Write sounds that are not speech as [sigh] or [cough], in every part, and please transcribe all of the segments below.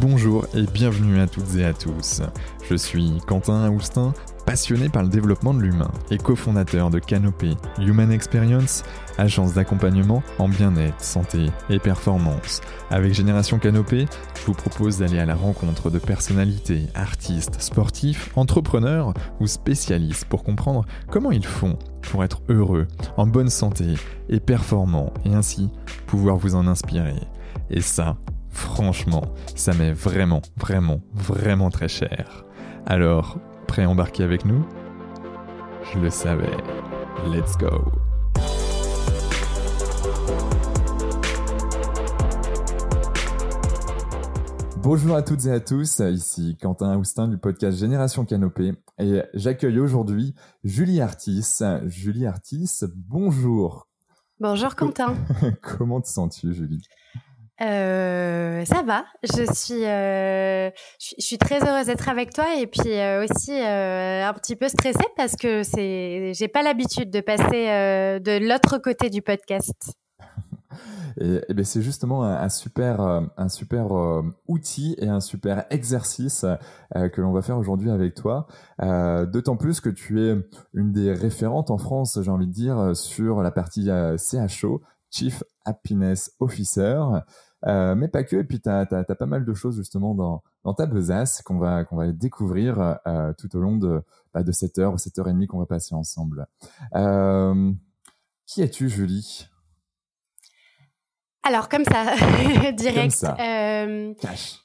Bonjour et bienvenue à toutes et à tous. Je suis Quentin Aoustin, passionné par le développement de l'humain et cofondateur de Canopé Human Experience, agence d'accompagnement en bien-être, santé et performance. Avec Génération Canopé, je vous propose d'aller à la rencontre de personnalités, artistes, sportifs, entrepreneurs ou spécialistes pour comprendre comment ils font pour être heureux, en bonne santé et performants et ainsi pouvoir vous en inspirer. Et ça, Franchement, ça m'est vraiment, vraiment, vraiment très cher. Alors, prêt à embarquer avec nous? Je le savais. Let's go Bonjour à toutes et à tous, ici Quentin Aoustin du podcast Génération Canopée et j'accueille aujourd'hui Julie Artis. Julie Artis, bonjour. Bonjour Quentin. [laughs] Comment te sens-tu Julie? Euh, ça va. Je suis, euh, je, suis très heureuse d'être avec toi et puis euh, aussi euh, un petit peu stressée parce que c'est, j'ai pas l'habitude de passer euh, de l'autre côté du podcast. [laughs] Et, et ben c'est justement un, super, un super outil et un super exercice que l'on va faire aujourd'hui avec toi. D'autant plus que tu es une des référentes en France, j'ai envie de dire, sur la partie CHO, Chief Happiness Officer. Euh, mais pas que. Et puis, tu as, pas mal de choses justement dans, dans ta besace qu'on va, qu'on va découvrir euh, tout au long de, bah, de cette heure ou cette heure et demie qu'on va passer ensemble. Euh, qui es-tu, Julie? Alors comme ça, [laughs] direct. Comme ça. Euh,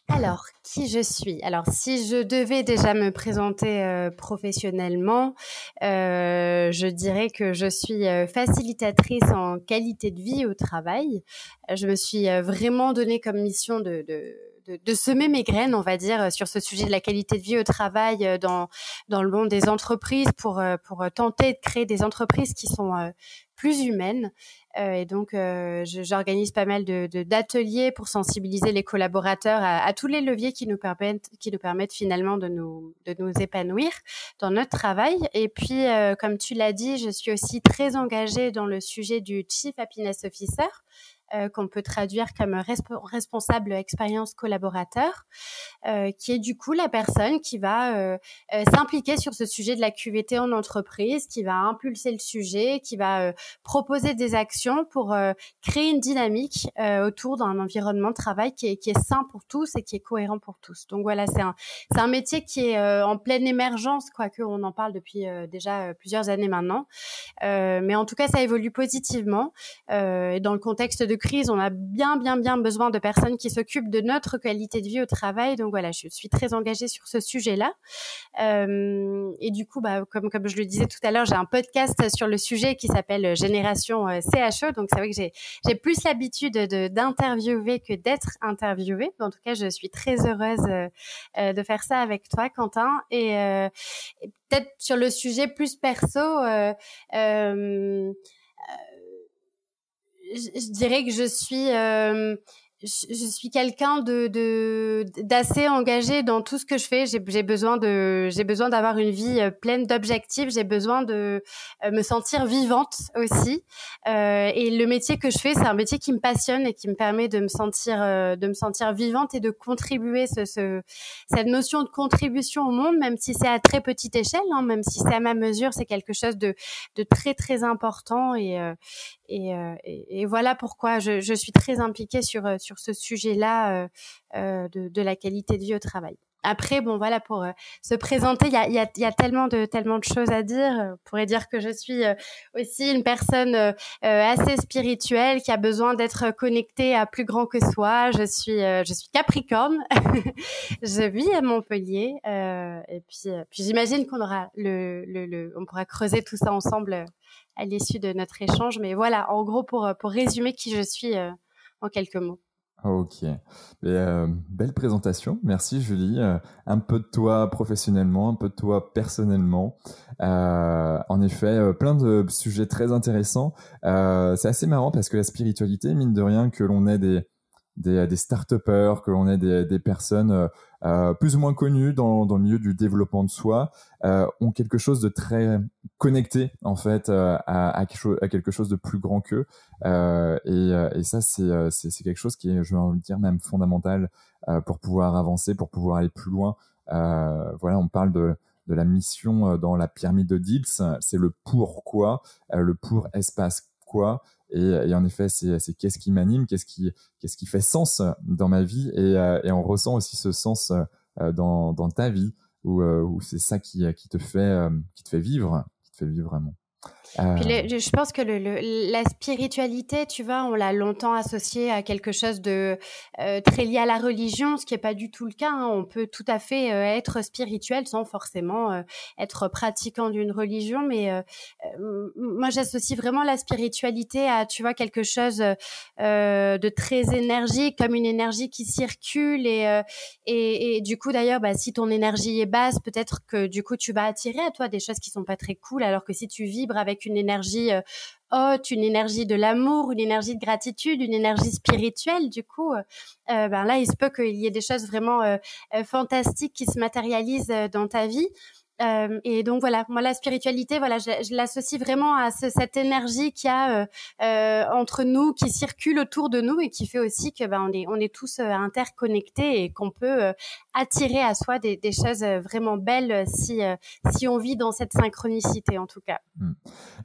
alors qui je suis? Alors si je devais déjà me présenter euh, professionnellement, euh, je dirais que je suis euh, facilitatrice en qualité de vie au travail. Je me suis euh, vraiment donné comme mission de, de de, de, semer mes graines, on va dire, sur ce sujet de la qualité de vie au travail dans dans le monde des entreprises pour pour tenter de créer des entreprises qui sont plus humaines euh, et donc, euh, j'organise pas mal de d'ateliers pour sensibiliser les collaborateurs à, à, tous les leviers qui nous permettent, qui nous permettent finalement de nous, de nous épanouir dans notre travail. Et puis, euh, comme tu l'as dit, je suis aussi très engagée dans le sujet du Chief Happiness Officer. Euh, qu'on peut traduire comme responsable expérience collaborateur, euh, qui est du coup la personne qui va euh, s'impliquer sur ce sujet de la QVT en entreprise, qui va impulser le sujet, qui va proposer des actions pour créer une dynamique autour d'un environnement de travail qui est, qui est sain pour tous et qui est cohérent pour tous. Donc voilà, c'est un, un métier qui est en pleine émergence, quoique on en parle depuis déjà plusieurs années maintenant. mais en tout cas, ça évolue positivement. dans le contexte de on a bien, bien, bien besoin de personnes qui s'occupent de notre qualité de vie au travail. Donc voilà, je suis très engagée sur ce sujet-là. Euh, et du coup, bah, comme, je le disais tout à l'heure, j'ai un podcast sur le sujet qui s'appelle Génération euh, CHE. Donc c'est vrai que j'ai, plus l'habitude de, d'interviewer que d'être interviewée. En tout cas, je suis très heureuse euh, de faire ça avec toi, Quentin. Et, peut-être sur le sujet plus perso, euh, je, dirais que je suis je, suis quelqu'un de d'assez engagé dans tout ce que je fais. J'ai besoin de j'ai besoin d'avoir une vie euh, pleine d'objectifs. J'ai besoin de euh, me sentir vivante aussi. Euh, et le métier que je fais, c'est un métier qui me passionne et qui me permet de me sentir euh, de me sentir vivante et de contribuer ce, ce cette notion de contribution au monde, même si c'est à très petite échelle, hein, même si c'est à ma mesure, c'est quelque chose de de très très important et et, et, et, voilà pourquoi je, je suis très impliquée sur sur sur ce sujet-là euh, euh, de, de, la qualité de vie au travail. Après, bon, voilà, pour euh, se présenter, il y a, y, a, y a, tellement de tellement de choses à dire. On pourrait dire que je suis aussi une personne assez spirituelle qui a besoin d'être connectée à plus grand que soi. Je suis je suis Capricorne. [laughs] je vis à Montpellier. et puis, puis j'imagine qu'on aura le, le, le, on pourra creuser tout ça ensemble à l'issue de notre échange. Mais voilà, en gros, pour pour résumer qui je suis en quelques mots. Ok. euh, belle présentation. Merci Julie. Euh, un peu de toi professionnellement, un peu de toi personnellement. Euh, en effet, euh, plein de sujets très intéressants. C'est assez marrant parce que la spiritualité, mine de rien, que l'on ait des, des, des start-upers, que l'on ait des, personnes euh, plus ou moins connues dans, le milieu du développement de soi, euh, ont quelque chose de très connecté en fait à, quelque chose de plus grand qu'eux. et, ça, c'est, quelque chose qui est, je vais envie dire, même fondamental pour pouvoir avancer, pour pouvoir aller plus loin. voilà, on parle de de la mission dans la pyramide de Diels, c'est le pourquoi, le pour espace quoi, et, en effet, c'est qu'est-ce qui m'anime, qu'est-ce qui, qui fait sens dans ma vie, et, euh, et, on ressent aussi ce sens euh, dans, ta vie, où, euh, c'est ça qui te fait, qui te fait vivre, qui te fait vivre vraiment. Euh. je pense que la spiritualité, tu vois, on l'a longtemps associée à quelque chose de euh, très lié à la religion, ce qui n'est pas du tout le cas. Hein. On peut tout à fait euh, être spirituel sans forcément être pratiquant d'une religion, mais moi j'associe vraiment la spiritualité à, tu vois, quelque chose de très énergique, comme une énergie qui circule et, du coup d'ailleurs, bah, si ton énergie est basse, peut-être que du coup tu vas attirer à toi des choses qui sont pas très cool, alors que si tu vibres avec une énergie euh, haute, une énergie de l'amour, une énergie de gratitude, une énergie spirituelle. Du coup, euh, euh, ben là, il se peut qu'il y ait des choses vraiment fantastiques qui se matérialisent dans ta vie. Euh, et donc voilà, moi la spiritualité, voilà, je, l'associe vraiment à ce, cette énergie qu'il y a euh, euh, entre nous, qui circule autour de nous et qui fait aussi que ben on est on est tous interconnectés et qu'on peut attirer à soi des, choses vraiment belles si si on vit dans cette synchronicité en tout cas. Hmm.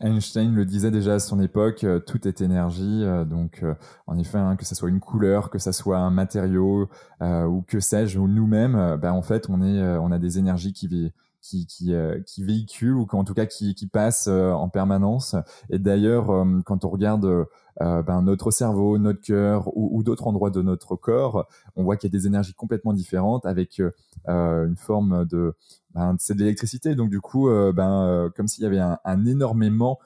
Einstein le disait déjà à son époque, tout est énergie, donc en effet hein, que ce soit une couleur, que ce soit un matériau ou que sais-je ou nous-mêmes, ben en fait on est on a des énergies qui vivent qui qui, euh, qui véhicule ou en tout cas qui, qui passe euh, en permanence. Et d'ailleurs, euh, quand on regarde ben, notre cerveau, notre cœur ou, ou d'autres endroits de notre corps, on voit qu'il y a des énergies complètement différentes avec une forme de ben, c'est de l'électricité. Donc du coup, ben comme s'il y avait un, un énormément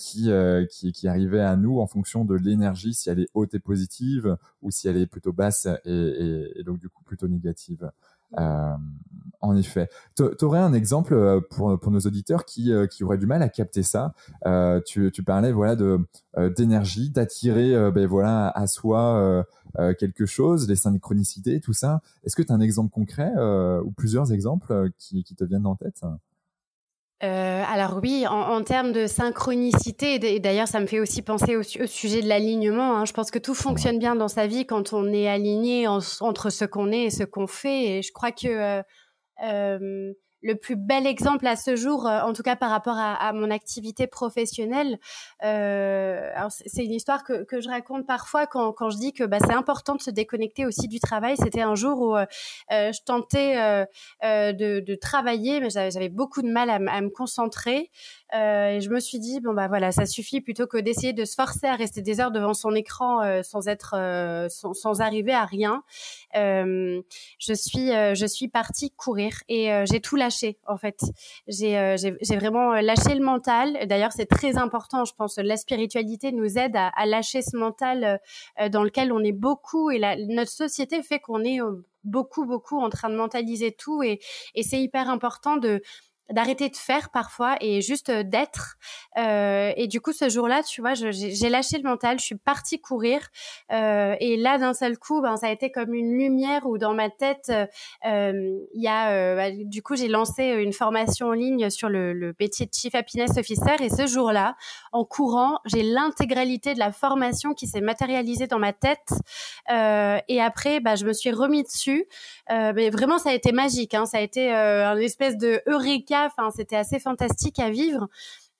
qui, qui, qui arrivait à nous en fonction de l'énergie, si elle est haute et positive ou si elle est plutôt basse et, et donc du coup plutôt négative. Euh, en effet. Tu aurais un exemple euh, pour, pour nos auditeurs qui, euh, qui auraient du mal à capter ça. Tu, tu parlais voilà de d'énergie, d'attirer ben voilà à soi quelque chose, les synchronicités, tout ça. Est-ce que tu as un exemple concret ou plusieurs exemples qui, qui te viennent en tête? Euh, alors oui, en, termes de synchronicité, et d'ailleurs ça me fait aussi penser au, sujet de l'alignement. Hein. Je pense que tout fonctionne bien dans sa vie quand on est aligné entre ce qu'on est et ce qu'on fait. Et je crois que euh, euh, le plus bel exemple à ce jour, euh, en tout cas par rapport à, à mon activité professionnelle. Euh, c'est une histoire que, que, je raconte parfois quand, quand je dis que bah, c'est important de se déconnecter aussi du travail. C'était un jour où euh, je tentais de, de, travailler, mais j'avais beaucoup de mal à, à me concentrer. Et je me suis dit bon bah voilà, ça suffit plutôt que d'essayer de se forcer à rester des heures devant son écran sans être sans, sans, arriver à rien. je suis je suis partie courir et j'ai tout lâché en fait. Euh, j'ai vraiment euh, lâché le mental. D'ailleurs, c'est très important, je pense. La spiritualité nous aide à, lâcher ce mental euh, dans lequel on est beaucoup et la, notre société fait qu'on est beaucoup, beaucoup en train de mentaliser tout et, et c'est hyper important de d'arrêter de faire parfois et juste euh, d'être. Euh, et du coup, ce jour-là, tu vois, j'ai lâché le mental, je suis partie courir. Euh, et là, d'un seul coup, ben, ça a été comme une lumière où dans ma tête, il y a, bah, du coup, j'ai lancé une formation en ligne sur le, le métier de Chief Happiness Officer. Et ce jour-là, en courant, j'ai l'intégralité de la formation qui s'est matérialisée dans ma tête. et après, bah, je me suis remis dessus. mais vraiment, ça a été magique. Hein, ça a été un espèce de eureka C'était assez fantastique à vivre.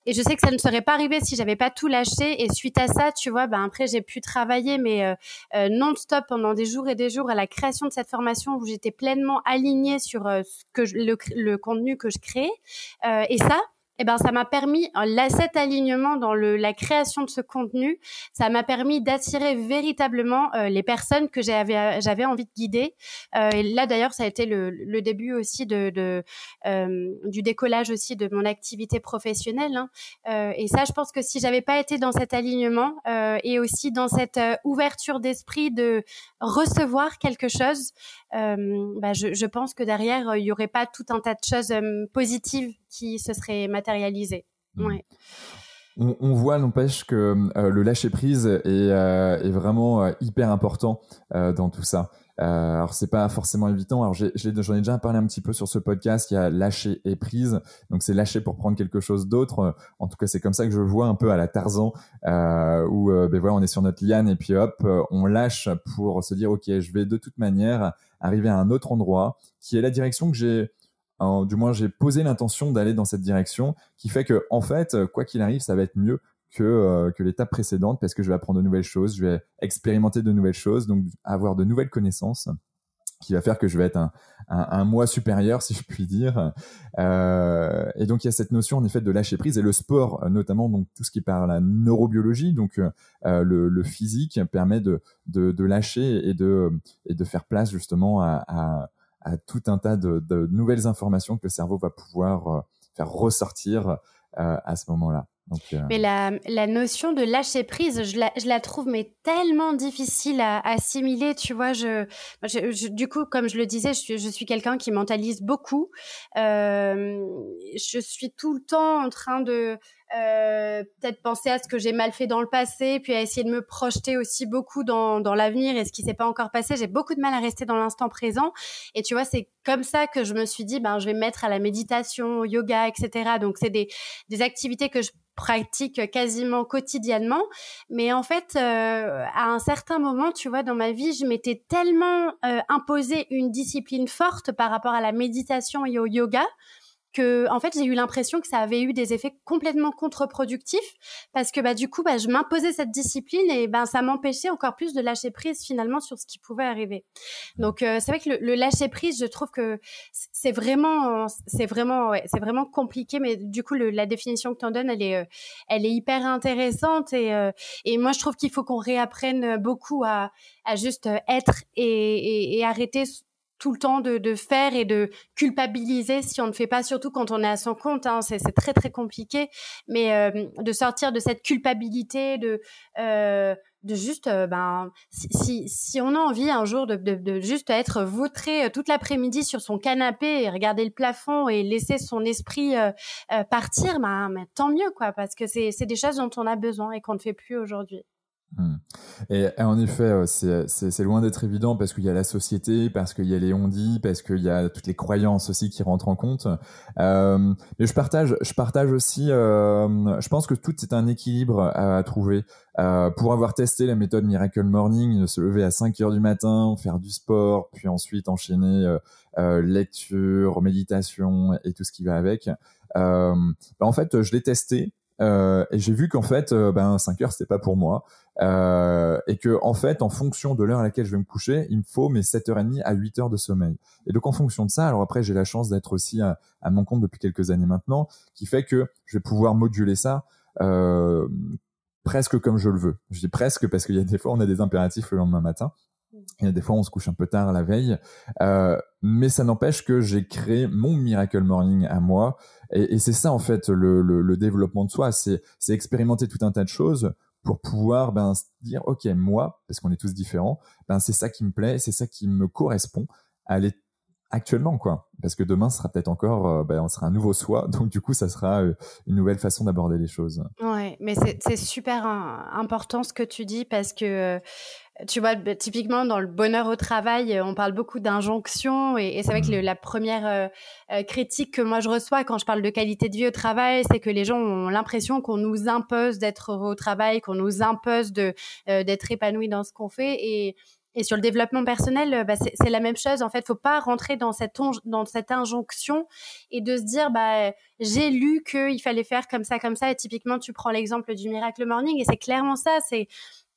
Et je sais que ça ne serait pas arrivé si j'avais pas tout lâché. Et suite à ça, tu vois, ben après j'ai pu travailler, mais euh, euh, non-stop pendant des jours et des jours à la création de cette formation où j'étais pleinement alignée sur euh, le, le, contenu que je crée. et ça, eh ben, ça m'a permis, là, cet alignement dans la création de ce contenu, ça m'a permis d'attirer véritablement euh, les personnes que j'avais, j'avais envie de guider. Euh, et là, d'ailleurs, ça a été le, début aussi de, euh, du décollage aussi de mon activité professionnelle. Hein. Euh, et ça, je pense que si j'avais pas été dans cet alignement euh, et aussi dans cette ouverture d'esprit de recevoir quelque chose, bah, je, je, pense que derrière, il y aurait pas tout un tas de choses positives qui se seraient matérialisées. Mmh. Ouais. on, voit, n'empêche que le lâcher prise est, est vraiment hyper important dans tout ça. Euh, alors c'est pas forcément évident. Alors j'en ai, déjà parlé un petit peu sur ce podcast. Il y a lâcher et prise. Donc c'est lâcher pour prendre quelque chose d'autre. En tout cas c'est comme ça que je le vois un peu à la Tarzan, euh, où euh, ben voilà on est sur notre liane et puis hop on lâche pour se dire ok je vais de toute manière arriver à un autre endroit qui est la direction que j'ai du moins j'ai posé l'intention d'aller dans cette direction qui fait que en fait quoi qu'il arrive ça va être mieux que, euh, que l'étape précédente parce que je vais apprendre de nouvelles choses, je vais expérimenter de nouvelles choses, donc avoir de nouvelles connaissances qui va faire que je vais être un, un, moi supérieur, si je puis dire. Euh, et donc il y a cette notion en effet de lâcher prise et le sport, notamment donc tout ce qui parle la neurobiologie, donc euh, le, physique permet de, de, lâcher et de, et de faire place justement à, à tout un tas de, nouvelles informations que le cerveau va pouvoir euh, faire ressortir euh, à ce moment-là. Euh, mais la, notion de lâcher prise, je la, trouve mais tellement difficile à, assimiler, tu vois. Je, du coup, comme je le disais, je suis, quelqu'un qui mentalise beaucoup. Je suis tout le temps en train de euh, peut-être penser à ce que j'ai mal fait dans le passé, puis à essayer de me projeter aussi beaucoup dans, dans l'avenir et ce qui s'est pas encore passé. J'ai beaucoup de mal à rester dans l'instant présent. Et tu vois, c'est comme ça que je me suis dit, ben, je vais me mettre à la méditation, au yoga, etc. Donc, c'est des, des activités que je pratique quasiment quotidiennement. Mais en fait, euh, à un certain moment, tu vois, dans ma vie, je m'étais tellement euh, imposé une discipline forte par rapport à la méditation et au yoga que en fait j'ai eu l'impression que ça avait eu des effets complètement contre-productifs parce que bah du coup bah je m'imposais cette discipline et ben ça m'empêchait encore plus de lâcher prise finalement sur ce qui pouvait arriver. Donc euh, c'est vrai que le, lâcher prise, je trouve que c'est vraiment c'est vraiment ouais, c'est vraiment compliqué mais du coup le, la définition que tu en donnes elle est euh, elle est hyper intéressante et euh, et moi je trouve qu'il faut qu'on réapprenne beaucoup à à juste être et, et, et arrêter tout le temps de, de, faire et de culpabiliser si on ne fait pas, surtout quand on est à son compte. Hein, c'est très très compliqué, mais euh, de sortir de cette culpabilité, de euh, de juste, euh, ben, si, si on a envie un jour de, de, de juste être vautré toute l'après-midi sur son canapé et regarder le plafond et laisser son esprit partir, ben, ben, tant mieux quoi, parce que c'est des choses dont on a besoin et qu'on ne fait plus aujourd'hui. Hmm. Et, en effet, euh, c'est loin d'être évident parce qu'il y a la société, parce qu'il y a les on-dit, parce qu'il y a toutes les croyances aussi qui rentrent en compte. Euh, mais je partage, je partage aussi. Euh, je pense que tout est un équilibre à, trouver. Euh, pour avoir testé la méthode Miracle Morning, se lever à 5 heures du matin, faire du sport, puis ensuite enchaîner euh, euh, lecture, méditation et tout ce qui va avec. Bah, en fait, je l'ai testé. Euh, et j'ai vu qu'en fait, euh, ben 5 heures c'était pas pour moi, euh, et que en fait, en fonction de l'heure à laquelle je vais me coucher, il me faut mes 7h30 à 8 heures de sommeil. Et donc en fonction de ça, alors après j'ai la chance d'être aussi à, mon compte depuis quelques années maintenant, qui fait que je vais pouvoir moduler ça euh, presque comme je le veux. Je dis presque parce qu'il y a des fois on a des impératifs le lendemain matin. A des fois, on se couche un peu tard la veille, euh, mais ça n'empêche que j'ai créé mon Miracle Morning à moi, et, et c'est ça en fait le, développement de soi, c'est expérimenter tout un tas de choses pour pouvoir ben, dire ok moi, parce qu'on est tous différents, ben c'est ça qui me plaît, c'est ça qui me correspond à aller actuellement quoi. Parce que demain sera peut-être encore euh, ben, on sera un nouveau soi. Donc du coup ça sera euh, une nouvelle façon d'aborder les choses. Ouais mais c'est super important ce que tu dis parce que tu vois, bah, typiquement dans le bonheur au travail, euh, on parle beaucoup d'injonction et, c'est vrai que mmh. la première euh, euh, critique que moi je reçois quand je parle de qualité de vie au travail, c'est que les gens ont l'impression qu'on nous impose d'être au travail, qu'on nous impose de d'être épanoui dans ce qu'on fait et et sur le développement personnel, bah, c'est la même chose. En fait, faut pas rentrer dans cette dans cette injonction et de se dire bah j'ai lu qu'il fallait faire comme ça comme ça. Et typiquement, tu prends l'exemple du miracle morning et c'est clairement ça. C'est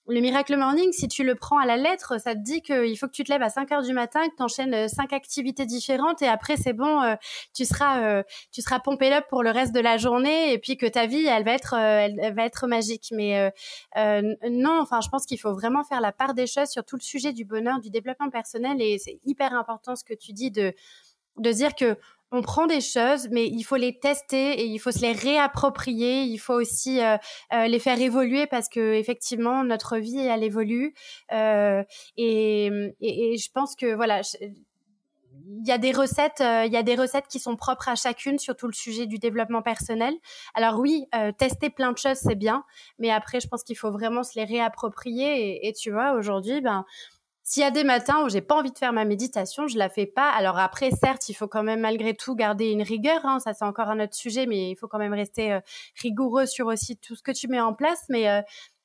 le Miracle Morning, si tu le prends à la lettre, ça te dit qu'il faut que tu te lèves à 5 heures du matin, que tu enchaînes euh, cinq activités différentes et après c'est bon, euh, tu seras euh, tu seras pompé up pour le reste de la journée et puis que ta vie elle va être elle, va être magique. Mais non, enfin je pense qu'il faut vraiment faire la part des choses sur tout le sujet du bonheur, du développement personnel et c'est hyper important ce que tu dis de de dire que on prend des choses, mais il faut les tester et il faut se les réapproprier. Il faut aussi euh, euh, les faire évoluer parce que effectivement notre vie elle évolue. Euh, et, je pense que voilà, il y a des recettes, il y a des recettes qui sont propres à chacune, surtout le sujet du développement personnel. Alors oui, tester plein de choses c'est bien, mais après je pense qu'il faut vraiment se les réapproprier. Et, et tu vois, aujourd'hui, ben s'il y a des matins où j'ai pas envie de faire ma méditation, je la fais pas. Alors après, certes, il faut quand même malgré tout garder une rigueur. Hein, ça, c'est encore un autre sujet, mais il faut quand même rester euh, rigoureux sur aussi tout ce que tu mets en place. Mais euh,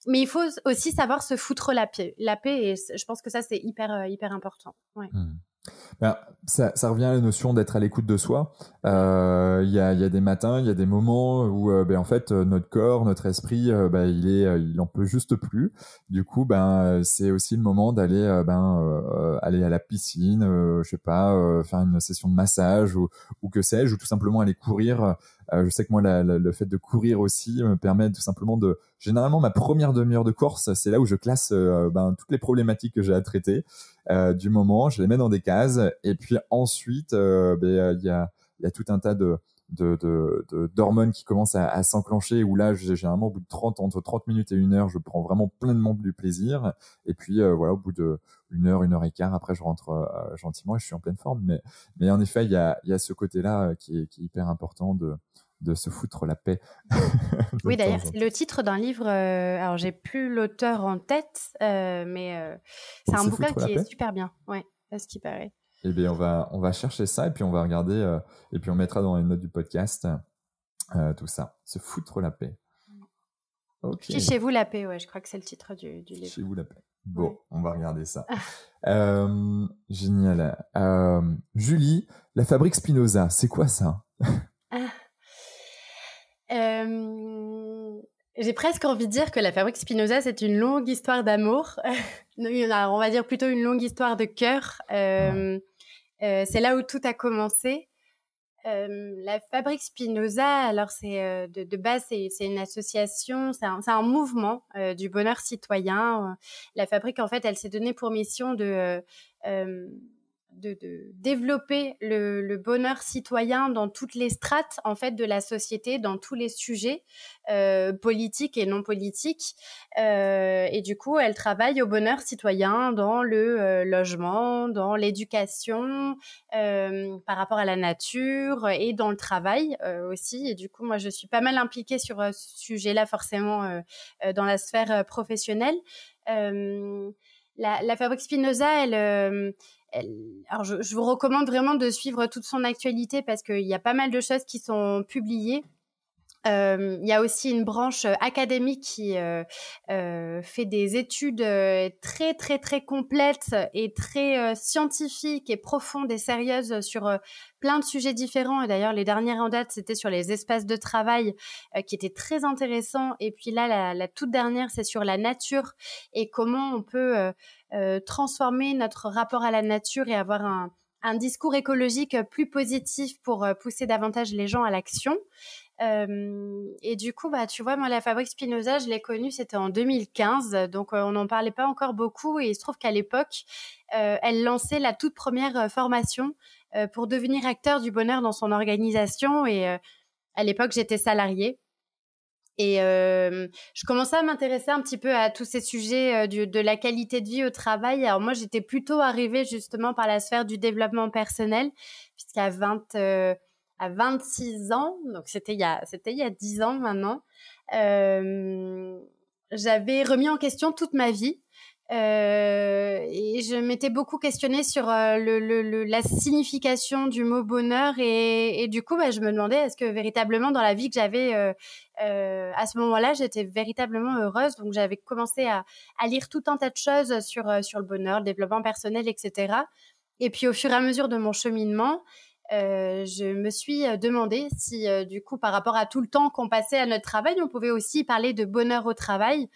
mais il faut aussi savoir se foutre la paix. La paix, et je pense que ça, c'est hyper euh, hyper important. Ouais. Mmh. Ben, ça, revient à la notion d'être à l'écoute de soi. Euh, il y, a, des matins, il y a des moments où euh, ben, en fait euh, notre corps, notre esprit, ben, il est, en peut juste plus. Du coup, ben c'est aussi le moment d'aller aller à la piscine, je sais pas, faire une session de massage ou, que sais-je, ou tout simplement aller courir je sais que moi, la, le fait de courir aussi me permet tout simplement de. Généralement, ma première demi-heure de course, c'est là où je classe euh, ben, toutes les problématiques que j'ai à traiter euh, du moment. Je les mets dans des cases, et puis ensuite, ben, il y a, y a tout un tas de de, d'hormones qui commencent à, à s'enclencher où là généralement au bout de 30 entre 30 minutes et une heure je prends vraiment pleinement du plaisir et puis voilà au bout de une heure une heure et quart après je rentre gentiment et je suis en pleine forme mais mais en effet il y a, y a ce côté là qui est, qui est hyper important de de se foutre la paix. [laughs] oui, d'ailleurs, c'est le titre d'un livre. Euh, alors, j'ai plus l'auteur en tête, euh, mais euh, c'est un bouquin qui est super bien. Ouais, à ce qui paraît. Eh bien, on va, on va chercher ça et puis on va regarder et puis on mettra dans les notes du podcast tout ça. Se foutre la paix. Chez vous la paix, ouais, je crois que c'est le titre du, du, livre. Chez vous la paix. Bon, on va regarder ça. [laughs] génial. Julie, la fabrique Spinoza, c'est quoi ça? Euh, j'ai presque envie de dire que la fabrique Spinoza, c'est une longue histoire d'amour. [laughs] on va dire plutôt une longue histoire de cœur. Euh, euh, c'est là où tout a commencé. la fabrique Spinoza, alors c'est de, base c'est une association, c'est un, un, mouvement du bonheur citoyen. La fabrique en fait, elle s'est donnée pour mission de de, développer le, bonheur citoyen dans toutes les strates en fait de la société, dans tous les sujets euh, politiques et non politiques. Euh, et du coup, elle travaille au bonheur citoyen dans le euh, logement, dans l'éducation, par rapport à la nature et dans le travail aussi. Et du coup, moi, je suis pas mal impliquée sur ce sujet-là, forcément, dans la sphère professionnelle. La, la, fabrique Spinoza, elle, alors je, vous recommande vraiment de suivre toute son actualité parce qu'il y a pas mal de choses qui sont publiées. Euh, il y a aussi une branche euh, académique qui euh, fait des études très très très complètes et très scientifiques et profondes et sérieuses sur plein de sujets différents. Et d'ailleurs, les dernières en date, c'était sur les espaces de travail qui étaient très intéressants. Et puis là, la toute dernière, c'est sur la nature et comment on peut transformer notre rapport à la nature et avoir un, un discours écologique plus positif pour pousser davantage les gens à l'action. Euh, et du coup, bah, tu vois, moi, la fabrique Spinoza, je l'ai connue, c'était en 2015, donc euh, on n'en parlait pas encore beaucoup. Et il se trouve qu'à l'époque, euh, elle lançait la toute première formation pour devenir acteur du bonheur dans son organisation. Et à l'époque, j'étais salariée. Et je commençais à m'intéresser un petit peu à tous ces sujets de la qualité de vie au travail. Alors moi, j'étais plutôt arrivée justement par la sphère du développement personnel, puisqu'à 20 à 26 ans, donc c'était il y a c'était il y a 10 ans maintenant. Euh, j'avais remis en question toute ma vie. Euh, et je m'étais beaucoup questionnée sur euh, la signification du mot bonheur et, du coup bah, je me demandais est-ce que véritablement dans la vie que j'avais euh, à ce moment-là j'étais véritablement heureuse? Donc j'avais commencé à, lire tout un tas de choses sur le bonheur le développement personnel etc et puis au fur et à mesure de mon cheminement je me suis demandé si, du coup, par rapport à tout le temps qu'on passait à notre travail, on pouvait aussi parler de bonheur au travail.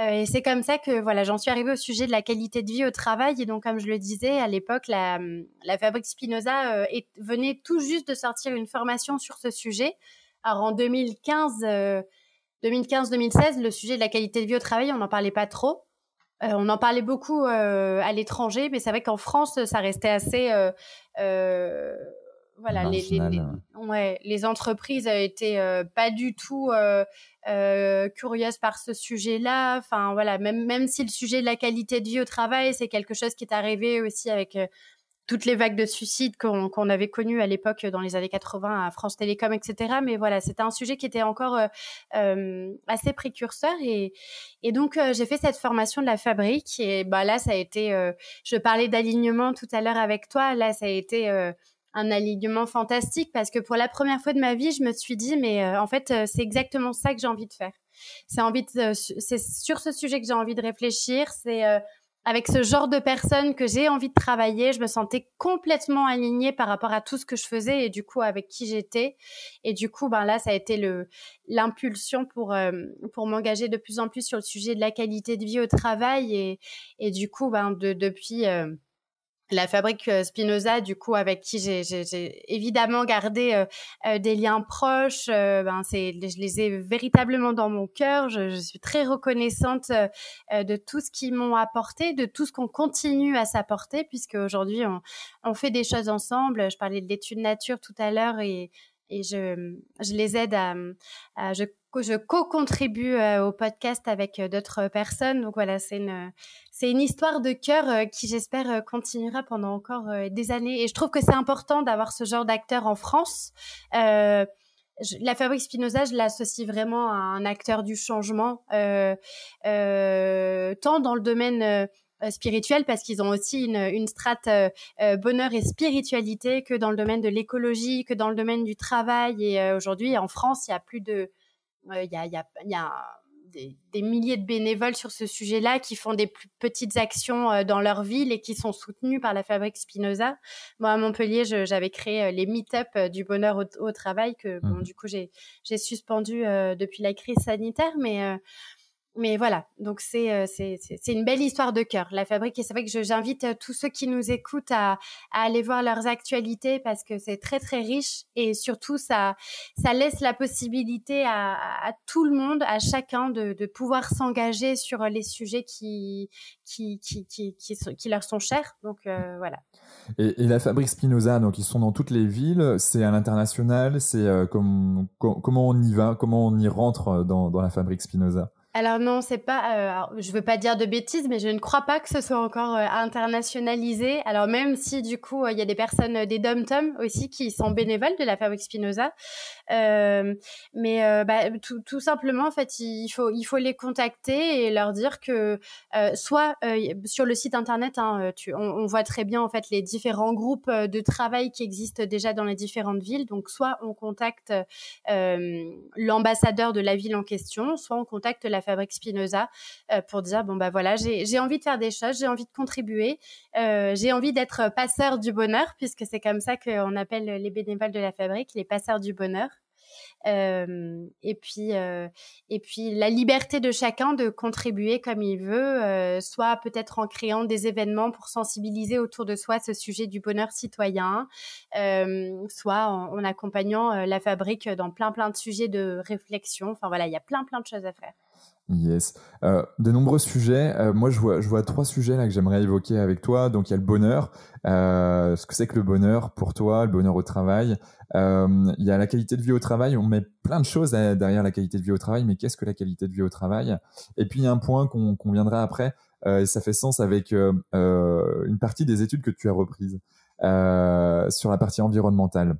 Et c'est comme ça que voilà, j'en suis arrivée au sujet de la qualité de vie au travail. Et donc, comme je le disais, à l'époque, la, la fabrique Spinoza venait tout juste de sortir une formation sur ce sujet. Alors, en 2015, 2015-2016, le sujet de la qualité de vie au travail, on n'en parlait pas trop. on en parlait beaucoup à l'étranger, mais c'est vrai qu'en France, ça restait assez voilà, les, les, ouais, les entreprises étaient euh, pas du tout euh, euh, curieuses par ce sujet-là. Enfin, voilà, même, même si le sujet de la qualité de vie au travail, c'est quelque chose qui est arrivé aussi avec toutes les vagues de suicides qu'on avait connues à l'époque dans les années 80 à France Télécom, etc. Mais voilà, c'était un sujet qui était encore assez précurseur et, et donc j'ai fait cette formation de la fabrique et bah là ça a été, je parlais d'alignement tout à l'heure avec toi, là ça a été un alignement fantastique parce que pour la première fois de ma vie, je me suis dit mais en fait c'est exactement ça que j'ai envie de faire. C'est envie c'est sur ce sujet que j'ai envie de réfléchir. C'est euh, avec ce genre de personnes que j'ai envie de travailler. Je me sentais complètement alignée par rapport à tout ce que je faisais et du coup avec qui j'étais. Et du coup, ben là, ça a été le l'impulsion pour euh, pour m'engager de plus en plus sur le sujet de la qualité de vie au travail et et du coup, ben de, depuis euh, la fabrique euh, Spinoza, du coup, avec qui j'ai évidemment gardé euh, euh, des liens proches. ben, c'est, je les ai véritablement dans mon cœur. Je, suis très reconnaissante de tout ce qu'ils m'ont apporté, de tout ce qu'on continue à s'apporter, puisque aujourd'hui on, on, fait des choses ensemble. Je parlais de l'étude nature tout à l'heure et, et je, je les aide à, à je je co-contribue au podcast avec d'autres personnes. Donc voilà, c'est une, c'est une histoire de cœur qui, j'espère, continuera pendant encore des années. Et je trouve que c'est important d'avoir ce genre d'acteur en France. Euh, la Fabrique Spinoza, je l'associe vraiment à un acteur du changement, euh, euh, tant dans le domaine spirituel parce qu'ils ont aussi une, une strate bonheur et spiritualité que dans le domaine de l'écologie, que dans le domaine du travail. Et aujourd'hui, en France, il y a plus de il y a, y a, y a des, des, milliers de bénévoles sur ce sujet-là qui font des plus petites actions euh, dans leur ville et qui sont soutenus par la fabrique Spinoza. Moi, à Montpellier, j'avais créé euh, les meet-up euh, du bonheur au, au travail que, bon, mmh. du coup, j'ai suspendu depuis la crise sanitaire, mais mais voilà, donc euh, c'est c'est une belle histoire de cœur, la fabrique. Et c'est vrai que j'invite euh, tous ceux qui nous écoutent à, à aller voir leurs actualités parce que c'est très très riche et surtout ça ça laisse la possibilité à, à tout le monde, à chacun de, de pouvoir s'engager sur les sujets qui qui qui qui, qui, qui leur sont chers. Donc euh, voilà. Et, et, la fabrique Spinoza, donc ils sont dans toutes les villes, c'est à l'international, c'est comme, comment on y va, comment on y rentre dans, dans la fabrique Spinoza? Alors non, c'est pas. Euh, je veux pas dire de bêtises, mais je ne crois pas que ce soit encore euh, internationalisé. Alors même si du coup il y a des personnes euh, des dom tom aussi qui sont bénévoles de la fabrique Spinoza, euh, mais euh, bah, tout, tout, simplement en fait il faut il faut les contacter et leur dire que soit sur le site internet, hein, tu, on, on, voit très bien en fait les différents groupes de travail qui existent déjà dans les différentes villes. Donc soit on contacte l'ambassadeur de la ville en question, soit on contacte la fabrique Spinoza euh, pour dire bon bah voilà j'ai envie de faire des choses, j'ai envie de contribuer, euh, j'ai envie d'être passeur du bonheur puisque c'est comme ça qu'on appelle les bénévoles de la fabrique les passeurs du bonheur. Et puis et puis la liberté de chacun de contribuer comme il veut, soit peut-être en créant des événements pour sensibiliser autour de soi ce sujet du bonheur citoyen, soit en, en accompagnant la fabrique dans plein plein de sujets de réflexion. Enfin voilà, il y a plein plein de choses à faire. Yes. Euh, de nombreux sujets. Euh, moi, je vois, je vois trois sujets là que j'aimerais évoquer avec toi. Donc, il y a le bonheur. Euh, ce que c'est que le bonheur pour toi, le bonheur au travail. Euh, il y a la qualité de vie au travail. On met plein de choses derrière la qualité de vie au travail, mais qu'est-ce que la qualité de vie au travail? Et puis, il y a un point qu'on qu'on viendra après. et ça fait sens avec une partie des études que tu as reprises sur la partie environnementale,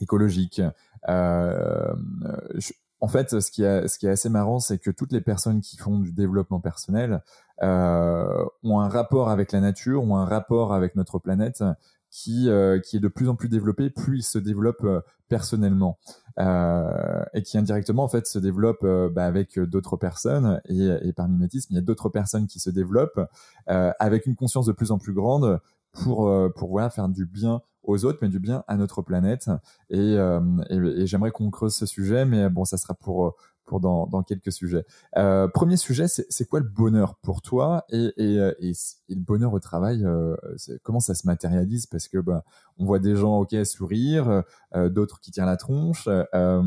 écologique. Je, en fait, ce qui est, assez marrant, c'est que toutes les personnes qui font du développement personnel euh, ont un rapport avec la nature, ont un rapport avec notre planète qui, euh, est de plus en plus développé, plus ils se développent euh, personnellement et qui indirectement en fait se développe euh, bah, avec d'autres personnes. Et, par mimétisme, il y a d'autres personnes qui se développent avec une conscience de plus en plus grande pour pour faire du bien aux autres, mais du bien à notre planète. Et, euh, et, j'aimerais qu'on creuse ce sujet, mais bon, ça sera pour pour dans, quelques sujets. Euh, premier sujet, c'est quoi le bonheur pour toi et, le bonheur au travail euh, Comment ça se matérialise? Parce que bah, on voit des gens ok sourire, euh, d'autres qui tirent la tronche. Euh,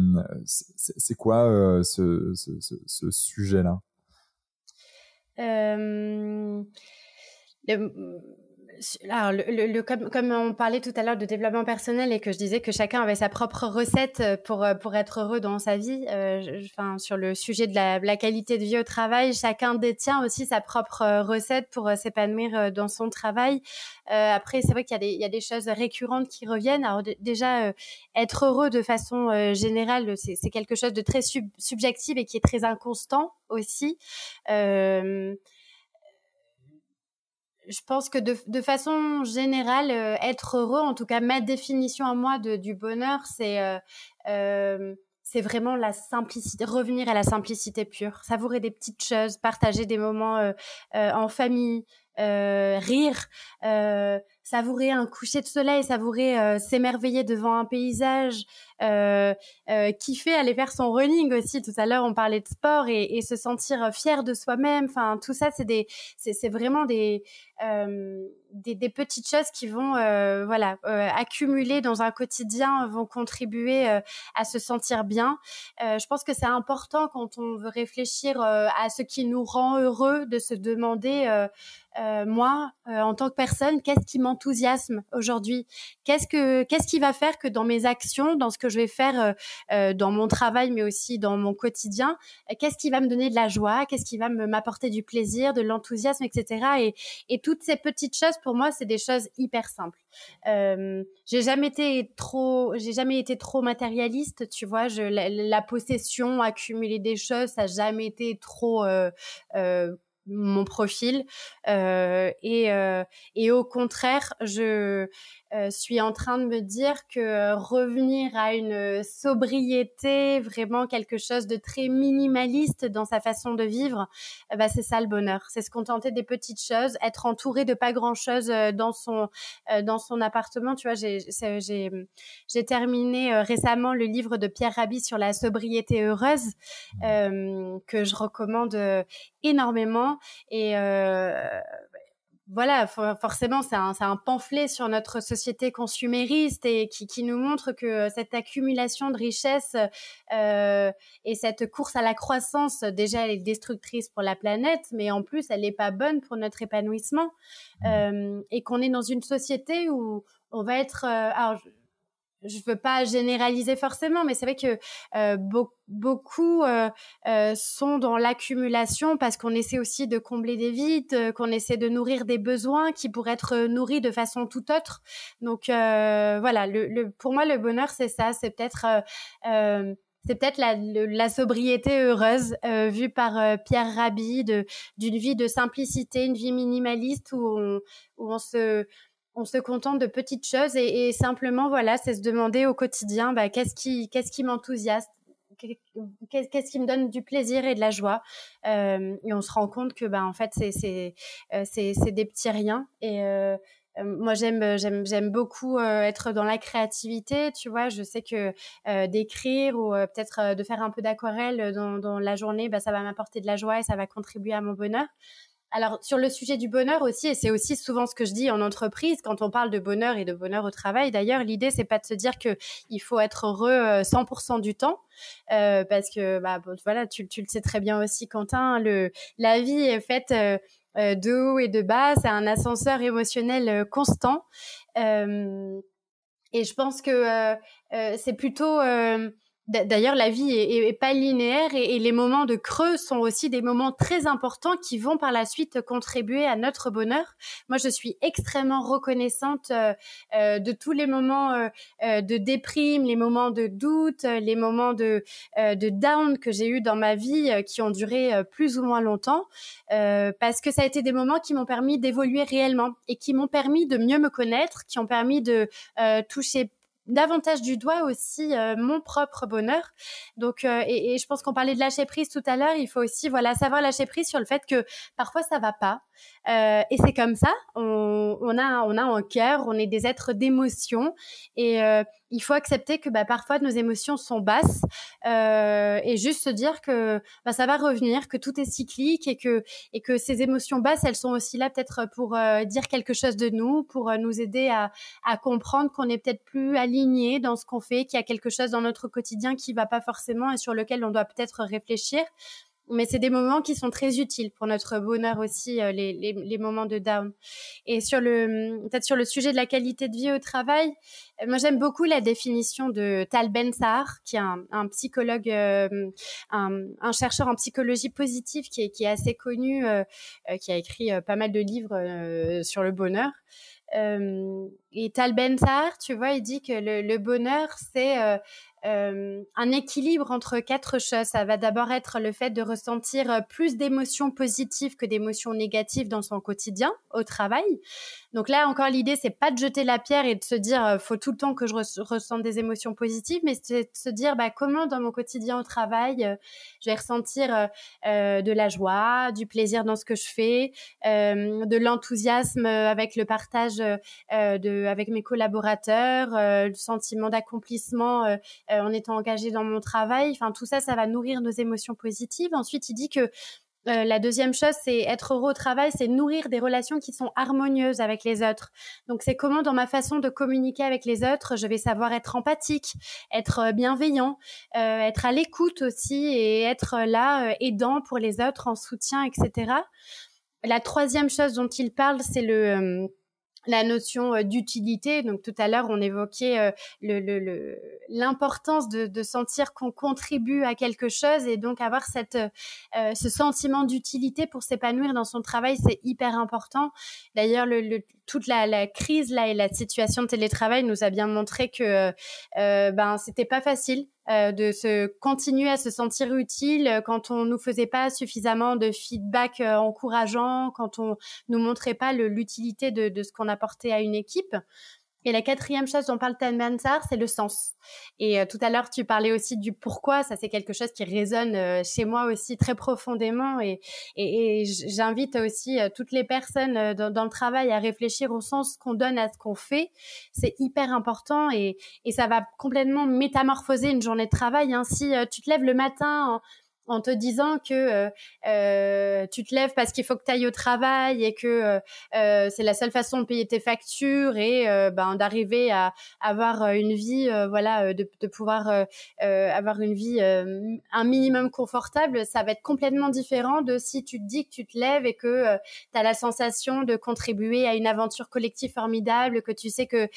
c'est quoi euh, ce, sujet-là? Le alors, le, comme, on parlait tout à l'heure de développement personnel et que je disais que chacun avait sa propre recette pour, pour être heureux dans sa vie, euh, sur le sujet de la, qualité de vie au travail, chacun détient aussi sa propre recette pour euh, s'épanouir euh, dans son travail. après, c'est vrai qu'il y, y, a des choses récurrentes qui reviennent. Alors déjà, être heureux de façon générale, c'est quelque chose de très subjectif et qui est très inconstant aussi je pense que de, de façon générale, euh, être heureux, en tout cas ma définition à moi de, du bonheur, c'est euh, euh, c'est vraiment la simplicité, revenir à la simplicité pure, savourer des petites choses, partager des moments en famille, rire, savourer un coucher de soleil, savourer s'émerveiller devant un paysage, kiffer aller faire son running aussi. Tout à l'heure, on parlait de sport et, se sentir fier de soi-même. Enfin, tout ça, c'est des, c'est vraiment des euh, des, des, petites choses qui vont euh, voilà euh, accumuler dans un quotidien vont contribuer à se sentir bien. je pense que c'est important quand on veut réfléchir à ce qui nous rend heureux de se demander moi en tant que personne qu'est-ce qui m'enthousiasme aujourd'hui qu'est-ce que qu'est-ce qui va faire que dans mes actions dans ce que je vais faire dans mon travail mais aussi dans mon quotidien qu'est-ce qui va me donner de la joie qu'est-ce qui va m'apporter du plaisir de l'enthousiasme etc et, et toutes ces petites choses, pour moi, c'est des choses hyper simples. Euh, j'ai jamais été trop, j'ai jamais été trop matérialiste, tu vois. Je, la, possession, accumuler des choses, ça n'a jamais été trop euh, euh, mon profil. Euh, et, euh, et au contraire, je euh, suis en train de me dire que revenir à une sobriété, vraiment quelque chose de très minimaliste dans sa façon de vivre, bah, c'est ça le bonheur. C'est se contenter des petites choses, être entouré de pas grand chose dans son dans son appartement. Tu vois, j'ai j'ai terminé récemment le livre de Pierre Rabhi sur la sobriété heureuse que je recommande énormément et voilà, forcément, c'est un, un, pamphlet sur notre société consumériste et qui, qui, nous montre que cette accumulation de richesses euh, et cette course à la croissance, déjà, elle est destructrice pour la planète, mais en plus, elle n'est pas bonne pour notre épanouissement. Mmh. Euh, et qu'on est dans une société où on va être... Euh, alors, je veux pas généraliser forcément, mais c'est vrai que euh, beaucoup euh, euh, sont dans l'accumulation parce qu'on essaie aussi de combler des vides, qu'on essaie de nourrir des besoins qui pourraient être nourris de façon tout autre. Donc voilà, le, pour moi le bonheur c'est ça, c'est peut-être c'est peut-être la, la, sobriété heureuse vue par Pierre Rabhi d'une vie de simplicité, une vie minimaliste où on, où on se on se contente de petites choses et, simplement voilà, c'est se demander au quotidien bah, qu'est-ce qui qu'est-ce qui m'enthousiasme, qu'est-ce qui me donne du plaisir et de la joie euh, et on se rend compte que bah en fait c'est euh, des petits riens et euh, moi j'aime j'aime j'aime beaucoup être dans la créativité tu vois je sais que d'écrire ou peut-être de faire un peu d'aquarelle dans, dans la journée bah ça va m'apporter de la joie et ça va contribuer à mon bonheur alors sur le sujet du bonheur aussi, et c'est aussi souvent ce que je dis en entreprise quand on parle de bonheur et de bonheur au travail. D'ailleurs, l'idée c'est pas de se dire que il faut être heureux 100% euh, du temps, euh, parce que bah voilà, tu, le sais très bien aussi, Quentin. Le la vie est faite euh, euh de haut et de bas, c'est un ascenseur émotionnel euh, constant. et je pense que c'est plutôt D'ailleurs, la vie est, pas linéaire et, les moments de creux sont aussi des moments très importants qui vont par la suite contribuer à notre bonheur. Moi, je suis extrêmement reconnaissante euh, euh, de tous les moments euh, de déprime, les moments de doute, les moments de, de down que j'ai eu dans ma vie qui ont duré plus ou moins longtemps, parce que ça a été des moments qui m'ont permis d'évoluer réellement et qui m'ont permis de mieux me connaître, qui ont permis de toucher davantage du doigt aussi euh, mon propre bonheur. Donc, euh, et, et, je pense qu'on parlait de lâcher prise tout à l'heure. Il faut aussi, voilà, savoir lâcher prise sur le fait que parfois ça va pas. Euh, et c'est comme ça. On, a, on a un cœur. On est des êtres d'émotion. Et euh, il faut accepter que bah, parfois nos émotions sont basses euh, et juste se dire que bah, ça va revenir, que tout est cyclique et que et que ces émotions basses, elles sont aussi là peut-être pour dire quelque chose de nous, pour nous aider à, comprendre qu'on est peut-être plus aligné dans ce qu'on fait, qu'il y a quelque chose dans notre quotidien qui va pas forcément et sur lequel on doit peut-être réfléchir. Mais c'est des moments qui sont très utiles pour notre bonheur aussi, euh, les, les, les, moments de down. Et sur le peut-être sur le sujet de la qualité de vie au travail, euh, moi j'aime beaucoup la définition de Tal Ben Sahar, qui est un, un psychologue, euh, un, un, chercheur en psychologie positive qui est, qui est assez connu, qui a écrit pas mal de livres sur le bonheur. et Tal Ben Sahar, tu vois, il dit que le, le bonheur, c'est euh, un équilibre entre quatre choses. Ça va d'abord être le fait de ressentir euh, plus d'émotions positives que d'émotions négatives dans son quotidien au travail. Donc là encore l'idée c'est pas de jeter la pierre et de se dire euh, faut tout le temps que je ressente des émotions positives, mais c'est de se dire bah comment dans mon quotidien au travail je vais ressentir de la joie, du plaisir dans ce que je fais, de l'enthousiasme avec le partage de avec mes collaborateurs, le sentiment d'accomplissement euh, en étant engagé dans mon travail. Enfin, tout ça, ça va nourrir nos émotions positives. Ensuite, il dit que euh, la deuxième chose, c'est être heureux au travail, c'est nourrir des relations qui sont harmonieuses avec les autres. Donc, c'est comment dans ma façon de communiquer avec les autres, je vais savoir être empathique, être euh, bienveillant, être à l'écoute aussi et être là aidant pour les autres, en soutien, etc. La troisième chose dont il parle, c'est le la notion d'utilité. Donc tout à l'heure, on évoquait le, l'importance de, de, sentir qu'on contribue à quelque chose et donc avoir cette, euh, ce sentiment d'utilité pour s'épanouir dans son travail, c'est hyper important. D'ailleurs, le, toute la, la, crise là et la situation de télétravail nous a bien montré que euh, ben c'était pas facile euh, de se continuer à se sentir utile euh, quand on nous faisait pas suffisamment de feedback euh, encourageant, quand on nous montrait pas l'utilité de, de, ce qu'on apportait à une équipe. Et la quatrième chose dont parle Tan c'est le sens. Et euh, tout à l'heure, tu parlais aussi du pourquoi. Ça, c'est quelque chose qui résonne euh, chez moi aussi très profondément. Et, j'invite aussi euh, toutes les personnes dans, le travail à réfléchir au sens qu'on donne à ce qu'on fait. C'est hyper important et, ça va complètement métamorphoser une journée de travail. Hein. Si tu te lèves le matin en te disant que euh, euh, tu te lèves parce qu'il faut que tu ailles au travail et que euh, c'est la seule façon de payer tes factures et ben, d'arriver à avoir une vie, voilà, de, pouvoir avoir une vie un minimum confortable, ça va être complètement différent de si tu te dis que tu te lèves et que tu as la sensation de contribuer à une aventure collective formidable, que tu sais que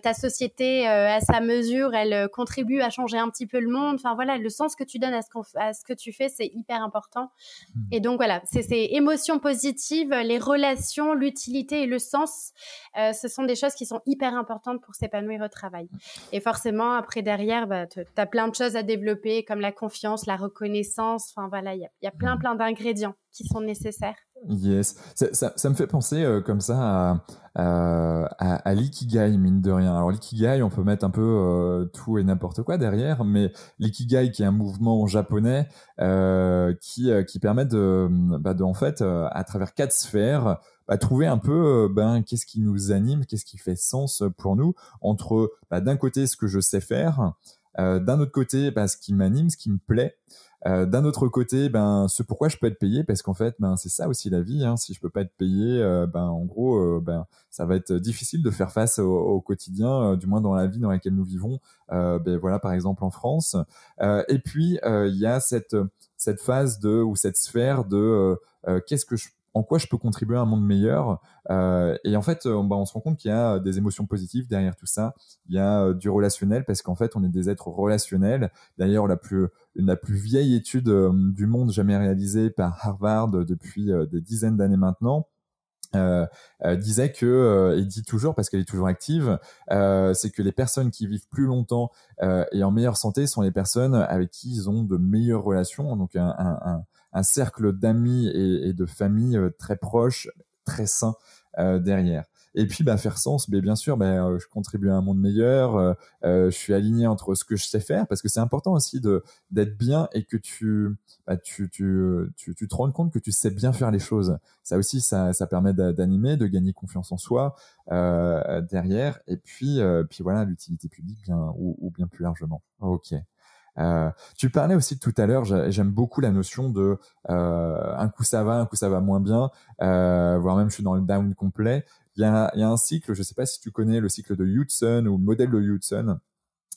ta société à sa mesure, elle contribue à changer un petit peu le monde. Enfin voilà, le sens que tu donnes à ce, ce que tu c'est hyper important. Hmm. Et donc voilà, c'est ces émotions positives, les relations, l'utilité et le sens, euh, ce sont des choses qui sont hyper importantes pour s'épanouir au travail. Hmm. Et forcément, après derrière, bah, tu as plein de choses à développer, comme la confiance, la reconnaissance. Enfin voilà, il y a, plein hmm. plein d'ingrédients qui sont nécessaires. Yes, ça, me fait penser euh, comme ça à, à, l'ikigai, mine de rien. Alors l'ikigai, on peut mettre un peu euh, tout et n'importe quoi derrière, mais l'ikigai qui est un mouvement japonais euh, qui, qui permet de, bah de, en fait, à travers quatre sphères, bah, trouver un peu ben, qu'est-ce qui nous anime, qu'est-ce qui fait sens pour nous, entre bah, d'un côté ce que je sais faire, d'un autre côté bah, ce qui m'anime, ce qui me plaît, euh, d'un autre côté, ben ce pourquoi je peux être payé, parce qu'en fait, ben c'est ça aussi la vie. Hein. Si je peux pas être payé, euh, ben en gros, euh, ben ça va être difficile de faire face au, quotidien, du moins dans la vie dans laquelle nous vivons. ben voilà, par exemple en France. et puis il y a cette cette phase de ou cette sphère de qu'est-ce que je en quoi je peux contribuer à un monde meilleur. Euh, et en fait, on, bah, on se rend compte qu'il y a des émotions positives derrière tout ça. Il y a euh, du relationnel parce qu'en fait, on est des êtres relationnels. D'ailleurs, la plus la plus vieille étude euh, du monde jamais réalisée par Harvard depuis des dizaines d'années maintenant. Euh, disait que et dit toujours parce qu'elle est toujours active, c'est que les personnes qui vivent plus longtemps et en meilleure santé sont les personnes avec qui ils ont de meilleures relations. Donc un cercle d'amis et, de familles euh, très proches, très sains euh, derrière. Et puis, bah, faire sens, mais bien sûr, bah, euh, je contribue à un monde meilleur. je suis aligné entre ce que je sais faire, parce que c'est important aussi de d'être bien et que tu, bah, tu, tu, tu, te rends compte que tu sais bien faire les choses. Ça aussi, ça, ça permet d'animer, de gagner confiance en soi euh, derrière. Et puis, puis voilà, l'utilité publique bien ou, ou, bien plus largement. Ok. Euh, tu parlais aussi tout à l'heure, j'aime beaucoup la notion de euh, un coup ça va, un coup ça va moins bien, euh, voire même je suis dans le down complet. Il y a, y a un cycle, je sais pas si tu connais le cycle de Hudson ou le modèle de Hudson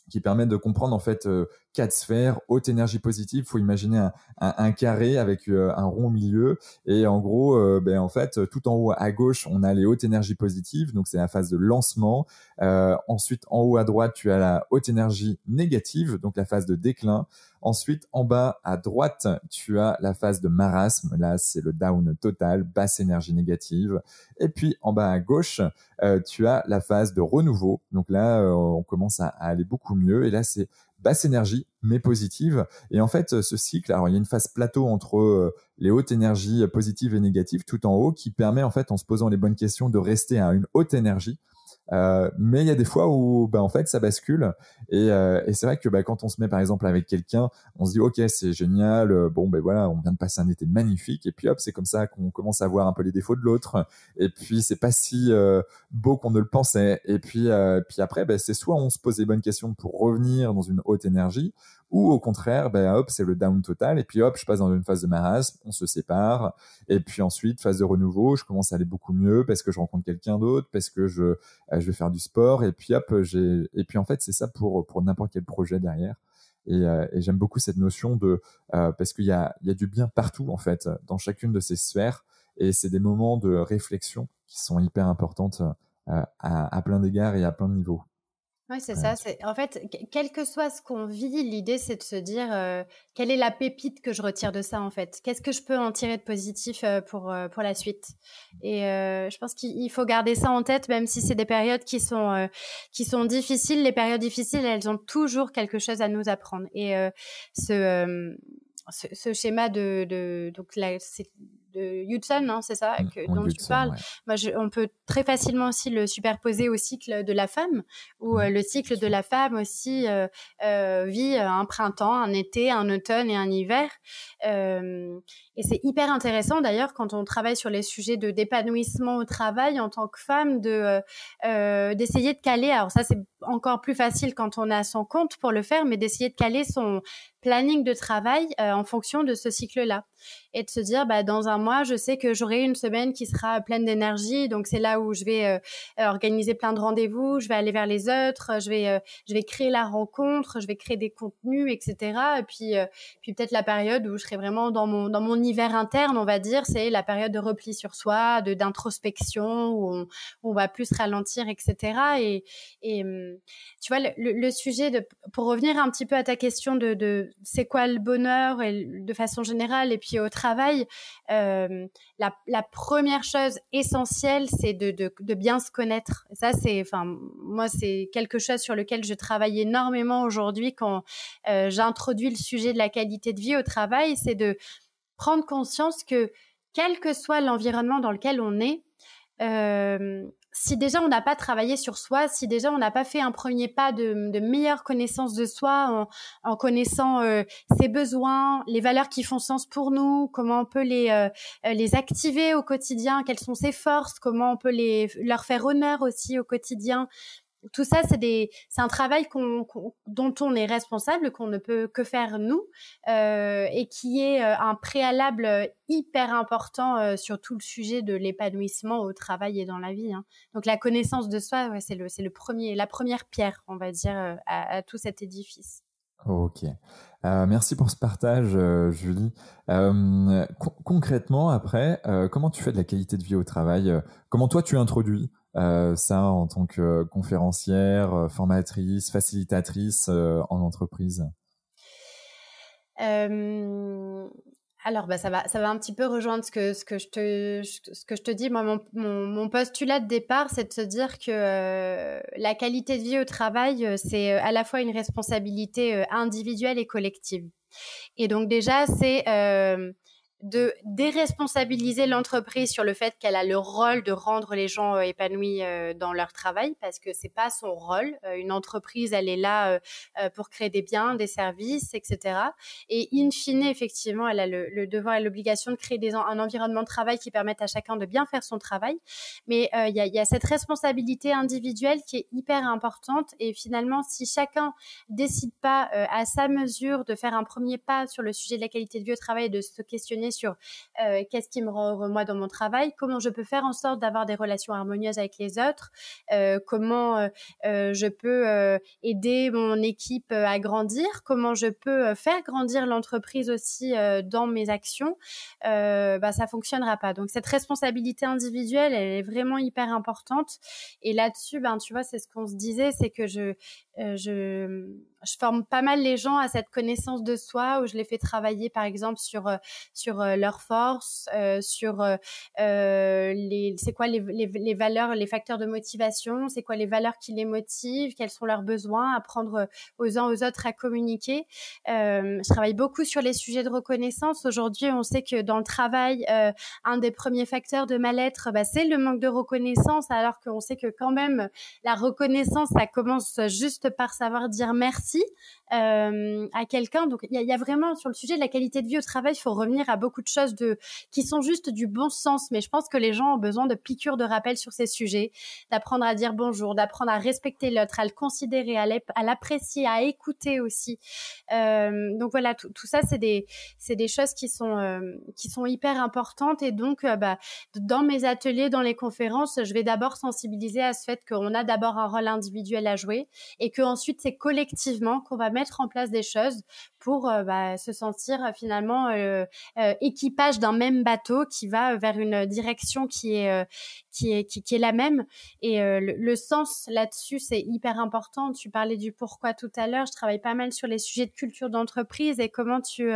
qui permet de comprendre en fait quatre sphères, haute énergie positive. Faut imaginer un, carré avec un rond au milieu. Et en gros, ben en fait, tout en haut à gauche, on a les hautes énergies positives. Donc c'est la phase de lancement. ensuite, en haut à droite, tu as la haute énergie négative, donc la phase de déclin. Ensuite, en bas à droite, tu as la phase de marasme. Là, c'est le down total, basse énergie négative. Et puis, en bas à gauche, euh, tu as la phase de renouveau. Donc là, euh, on commence à, aller beaucoup mieux. Et là, c'est basse énergie, mais positive. Et en fait, ce cycle, alors il y a une phase plateau entre euh, les hautes énergies positives et négatives tout en haut qui permet, en fait, en se posant les bonnes questions, de rester à une haute énergie euh, mais il y a des fois où, bah, en fait, ça bascule. Et, euh, et c'est vrai que bah, quand on se met, par exemple, avec quelqu'un, on se dit, ok, c'est génial. Euh, bon, ben voilà, on vient de passer un été magnifique. Et puis hop, c'est comme ça qu'on commence à voir un peu les défauts de l'autre. Et puis c'est pas si beau qu'on ne le pensait. Et puis, puis après, bah, c'est soit on se pose les bonnes questions pour revenir dans une haute énergie, ou au contraire, ben hop, c'est le down total, et puis hop, je passe dans une phase de marasme, on se sépare, et puis ensuite, phase de renouveau, je commence à aller beaucoup mieux parce que je rencontre quelqu'un d'autre, parce que je, euh, je vais faire du sport, et puis hop, j'ai, et puis en fait, c'est ça pour, pour n'importe quel projet derrière. Et, euh, et j'aime beaucoup cette notion de, euh, parce qu'il y a, il y a du bien partout, en fait, dans chacune de ces sphères, et c'est des moments de réflexion qui sont hyper importantes à, à plein d'égards et à plein de niveaux. Oui, c'est ça. En fait, quel que soit ce qu'on vit, l'idée c'est de se dire euh, quelle est la pépite que je retire de ça en fait? Qu'est-ce que je peux en tirer de positif euh, pour euh, pour la suite? Et je pense qu'il faut garder ça en tête, même si c'est des périodes qui sont qui sont difficiles. Les périodes difficiles, elles ont toujours quelque chose à nous apprendre. Et ce, ce, schéma de, de donc de Hudson, hein, c'est ça mmh, dont tu parles. Moi, on peut très facilement aussi le superposer au cycle de la femme, où mmh, euh, le cycle de la femme aussi euh, euh, vit un printemps, un été, un automne et un hiver. et c'est hyper intéressant d'ailleurs quand on travaille sur les sujets de d'épanouissement au travail en tant que femme, de d'essayer de caler. Alors ça, c'est encore plus facile quand on a son compte pour le faire, mais d'essayer de caler son planning de travail en fonction de ce cycle-là. Et de se dire bah dans un mois je sais que j'aurai une semaine qui sera pleine d'énergie donc c'est là où je vais euh, organiser plein de rendez-vous je vais aller vers les autres je vais euh, je vais créer la rencontre je vais créer des contenus etc et puis euh, puis peut-être la période où je serai vraiment dans mon dans mon hiver interne on va dire c'est la période de repli sur soi d'introspection où on, on, va plus ralentir etc et et hum, tu vois le, sujet pour revenir un petit peu à ta question de, de c'est quoi le bonheur et de façon générale et puis au travail, euh, la, première chose essentielle, c'est de, bien se connaître. Ça, c'est, enfin, moi, c'est quelque chose sur lequel je travaille énormément aujourd'hui quand euh, j'introduis le sujet de la qualité de vie au travail, c'est de prendre conscience que quel que soit l'environnement dans lequel on est, euh, si déjà on n'a pas travaillé sur soi, si déjà on n'a pas fait un premier pas de, meilleure connaissance de soi en, connaissant euh, ses besoins, les valeurs qui font sens pour nous, comment on peut les, euh, euh, les activer au quotidien, quelles sont ses forces, comment on peut les, leur faire honneur aussi au quotidien, tout ça, c'est un travail dont on est responsable, qu'on ne peut que faire nous, euh, et qui est euh, un préalable hyper important euh, sur tout le sujet de l'épanouissement au travail et dans la vie. Hein. Donc la connaissance de soi, c'est le, premier, la première pierre, on va dire, à tout cet édifice. Ok. merci pour ce partage, Julie. concrètement, après, comment tu fais de la qualité de vie au travail? Comment toi tu introduis euh, ça en tant que conférencière, euh, formatrice, facilitatrice euh, en entreprise alors, bah, ça va, ça va un petit peu rejoindre ce que, ce que je te, ce que je te dis. Moi, mon, mon, postulat de départ, c'est de se dire que la qualité de vie au travail, c'est à la fois une responsabilité individuelle et collective. Et donc déjà, c'est de déresponsabiliser l'entreprise sur le fait qu'elle a le rôle de rendre les gens euh, épanouis euh, dans leur travail parce que c'est pas son rôle. Euh, une entreprise, elle est là pour créer des biens, des services, etc. Et in fine, effectivement, elle a le, devoir et l'obligation de créer des, un environnement de travail qui permette à chacun de bien faire son travail. Mais il y a, y, a, cette responsabilité individuelle qui est hyper importante. Et finalement, si chacun décide pas à sa mesure de faire un premier pas sur le sujet de la qualité de vie au travail et de se questionner sur qu'est-ce qui me rend heureux moi dans mon travail, comment je peux faire en sorte d'avoir des relations harmonieuses avec les autres, comment je peux aider mon équipe à grandir, comment je peux faire grandir l'entreprise aussi dans mes actions, bah, ça fonctionnera pas. Donc cette responsabilité individuelle, elle est vraiment hyper importante. Et là-dessus, ben, tu vois, c'est ce qu'on se disait, c'est que je, je, je forme pas mal les gens à cette connaissance de soi où je les fais travailler par exemple sur euh, sur euh, leurs forces, euh, sur les c'est quoi les, les, valeurs, les facteurs de motivation, c'est quoi les valeurs qui les motivent, quels sont leurs besoins, apprendre aux uns aux autres à communiquer. je travaille beaucoup sur les sujets de reconnaissance. Aujourd'hui, on sait que dans le travail, un des premiers facteurs de mal-être, bah, c'est le manque de reconnaissance, alors qu'on sait que quand même la reconnaissance, ça commence juste par savoir dire merci euh, à quelqu'un. Donc il y, a vraiment sur le sujet de la qualité de vie au travail, il faut revenir à beaucoup de choses qui sont juste du bon sens. Mais je pense que les gens ont besoin de piqûres de rappel sur ces sujets, d'apprendre à dire bonjour, d'apprendre à respecter l'autre, à le considérer, à l'apprécier, à écouter aussi. Euh, donc voilà, tout, ça c'est des des choses qui sont euh, qui sont hyper importantes et donc bah, dans mes ateliers, dans les conférences, je vais d'abord sensibiliser à ce fait qu'on a d'abord un rôle individuel à jouer et que ensuite c'est collectivement collectivement qu'on va mettre en place des choses pour euh, bah, se sentir euh, finalement euh, équipage d'un même bateau qui va vers une direction qui est qui est qui, est la même et le, sens là-dessus c'est hyper important. Tu parlais du pourquoi tout à l'heure. Je travaille pas mal sur les sujets de culture d'entreprise et comment tu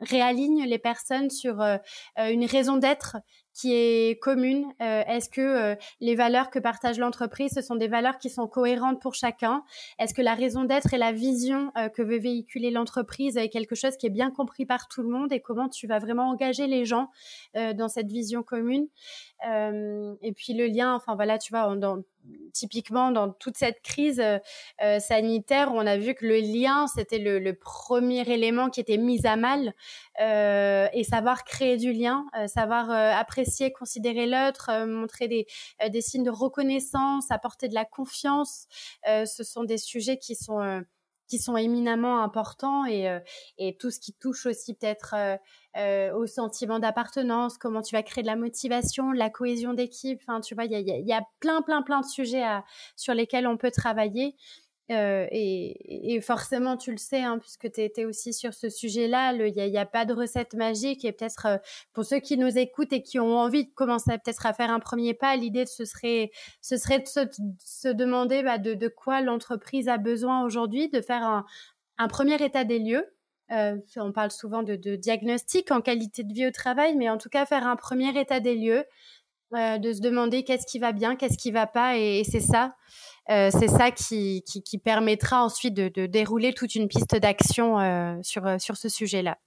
réalignes les personnes sur une raison d'être qui est commune. Euh, Est-ce que euh, les valeurs que partage l'entreprise, ce sont des valeurs qui sont cohérentes pour chacun? Est-ce que la raison d'être et la vision euh, que veut véhiculer l'entreprise est quelque chose qui est bien compris par tout le monde? Et comment tu vas vraiment engager les gens dans cette vision commune? Et puis le lien, enfin voilà, tu vois, dans, typiquement dans toute cette crise sanitaire, on a vu que le lien, c'était le, premier élément qui était mis à mal et savoir créer du lien, savoir apprécier considérer l'autre, euh, montrer des, euh, des, signes de reconnaissance, apporter de la confiance. Euh, ce sont des sujets qui sont qui sont éminemment importants et, et tout ce qui touche aussi peut-être au sentiment d'appartenance, comment tu vas créer de la motivation, la cohésion d'équipe. Enfin, tu vois, il y a, y a, plein, plein, plein de sujets à, sur lesquels on peut travailler. Euh, et, et, forcément, tu le sais, hein, puisque tu étais aussi sur ce sujet-là, il n'y a, a, pas de recette magique. Et peut-être euh, pour ceux qui nous écoutent et qui ont envie de commencer peut-être à faire un premier pas, l'idée ce serait, ce serait de se, se demander bah, de, de, quoi l'entreprise a besoin aujourd'hui, de faire un, un, premier état des lieux. Euh, on parle souvent de, de, diagnostic en qualité de vie au travail, mais en tout cas faire un premier état des lieux, euh, de se demander qu'est-ce qui va bien, qu'est-ce qui va pas, et, et c'est ça. Euh, c'est ça qui, qui, permettra ensuite de, dérouler toute une piste d'action sur, sur ce sujet-là.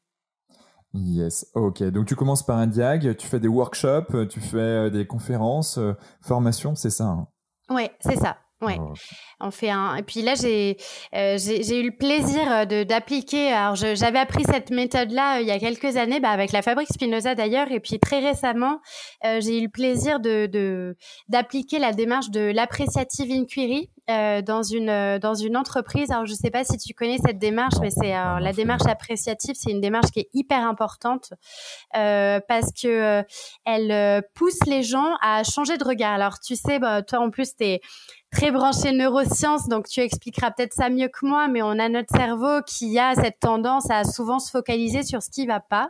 Yes, ok. Donc tu commences par un diag, tu fais des workshops, tu fais des conférences, formations, c'est ça hein? Oui, c'est ça. Ouais, oh, on fait un. Et puis là, j'ai euh, j'ai eu le plaisir euh, de d'appliquer. Alors, j'avais appris cette méthode-là euh, il y a quelques années, bah, avec la fabrique Spinoza d'ailleurs, et puis très récemment, j'ai eu le plaisir de d'appliquer la démarche de l'appréciative inquiry dans une dans une entreprise. Alors, je sais pas si tu connais cette démarche, mais c'est la démarche appréciative, c'est une démarche qui est hyper importante parce que elle pousse les gens à changer de regard. Alors, tu sais, bah, toi en plus, t'es très branché neurosciences, donc tu expliqueras peut-être ça mieux que moi, mais on a notre cerveau qui a cette tendance à souvent se focaliser sur ce qui va pas.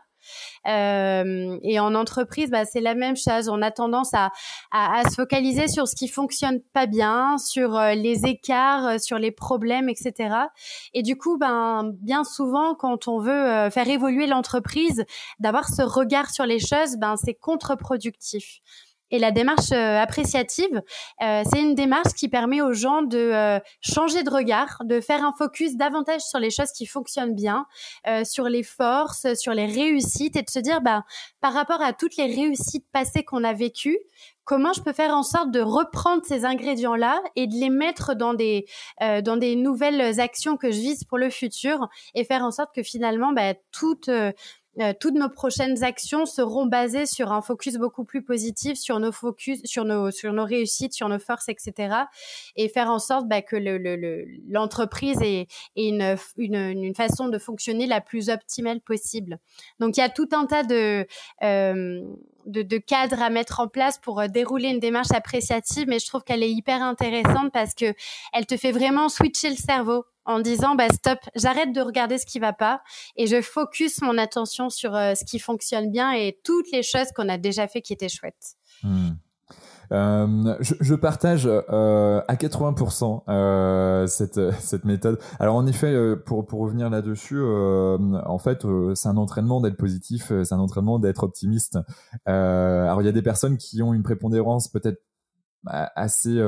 Euh, et en entreprise, bah, c'est la même chose. On a tendance à, à, à, se focaliser sur ce qui fonctionne pas bien, sur euh, les écarts, euh, sur les problèmes, etc. Et du coup, ben, bien souvent, quand on veut faire évoluer l'entreprise, d'avoir ce regard sur les choses, ben, c'est contre-productif. Et la démarche euh, appréciative, euh, c'est une démarche qui permet aux gens de euh, changer de regard, de faire un focus davantage sur les choses qui fonctionnent bien, sur les forces, sur les réussites, et de se dire, bah, par rapport à toutes les réussites passées qu'on a vécues, comment je peux faire en sorte de reprendre ces ingrédients-là et de les mettre dans des dans des nouvelles actions que je vise pour le futur et faire en sorte que finalement bah, toute euh, toutes nos prochaines actions seront basées sur un focus beaucoup plus positif sur nos focus, sur nos, sur nos réussites, sur nos forces, etc. Et faire en sorte bah, que l'entreprise le, le, ait, ait une, une, une, façon de fonctionner la plus optimale possible. Donc il y a tout un tas de, euh, de, de cadres à mettre en place pour euh, dérouler une démarche appréciative, mais je trouve qu'elle est hyper intéressante parce que elle te fait vraiment switcher le cerveau en disant bah stop, j'arrête de regarder ce qui va pas et je focus mon attention sur euh, ce qui fonctionne bien et toutes les choses qu'on a déjà fait qui étaient chouettes. Hmm. Euh, je, je, partage euh, à 80% euh, cette, cette méthode. Alors en effet, pour, pour revenir là-dessus, en fait, c'est un entraînement d'être positif, c'est un entraînement d'être optimiste. alors il y a des personnes qui ont une prépondérance peut-être assez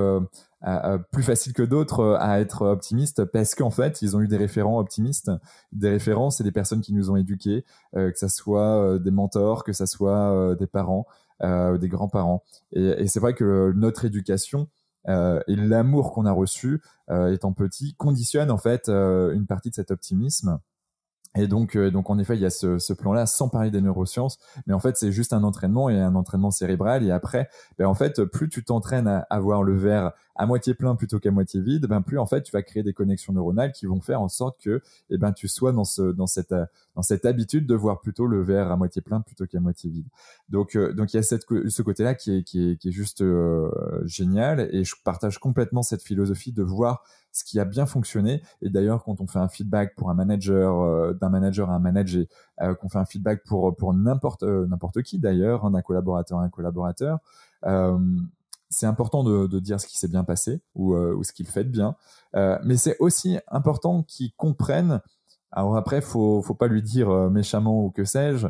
plus facile que d'autres à être optimiste parce qu'en fait ils ont eu des référents optimistes. Des référents c'est des personnes qui nous ont éduqués que ça soit des mentors que ça soit des parents euh, des grands-parents. Et, et c'est vrai que notre éducation euh, et l'amour qu'on a reçu euh, étant petit conditionne en fait une partie de cet optimisme. Et donc, euh, donc en effet, il y a ce, ce plan-là, sans parler des neurosciences, mais en fait, c'est juste un entraînement et un entraînement cérébral. Et après, ben en fait, plus tu t'entraînes à avoir le verre à moitié plein plutôt qu'à moitié vide, ben plus en fait, tu vas créer des connexions neuronales qui vont faire en sorte que, eh ben, tu sois dans ce, dans cette, dans cette habitude de voir plutôt le verre à moitié plein plutôt qu'à moitié vide. Donc, euh, donc il y a cette, ce côté-là qui est, qui est, qui est juste euh, génial. Et je partage complètement cette philosophie de voir ce qui a bien fonctionné. Et d'ailleurs, quand on fait un feedback pour un manager, euh, d'un manager à un manager, qu'on fait un feedback pour pour n'importe n'importe qui d'ailleurs, hein, d'un collaborateur à un collaborateur, c'est important de, dire ce qui s'est bien passé ou, ou ce qu'il fait de bien. mais c'est aussi important qu'ils comprennent alors après, faut faut pas lui dire méchamment ou que sais-je,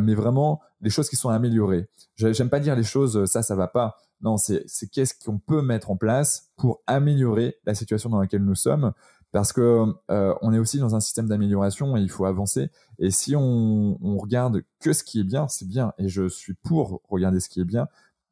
mais vraiment les choses qui sont améliorées. J'aime pas dire les choses ça ça va pas. Non, c'est qu'est-ce qu'on peut mettre en place pour améliorer la situation dans laquelle nous sommes, parce que euh, on est aussi dans un système d'amélioration et il faut avancer. Et si on, on regarde que ce qui est bien, c'est bien. Et je suis pour regarder ce qui est bien,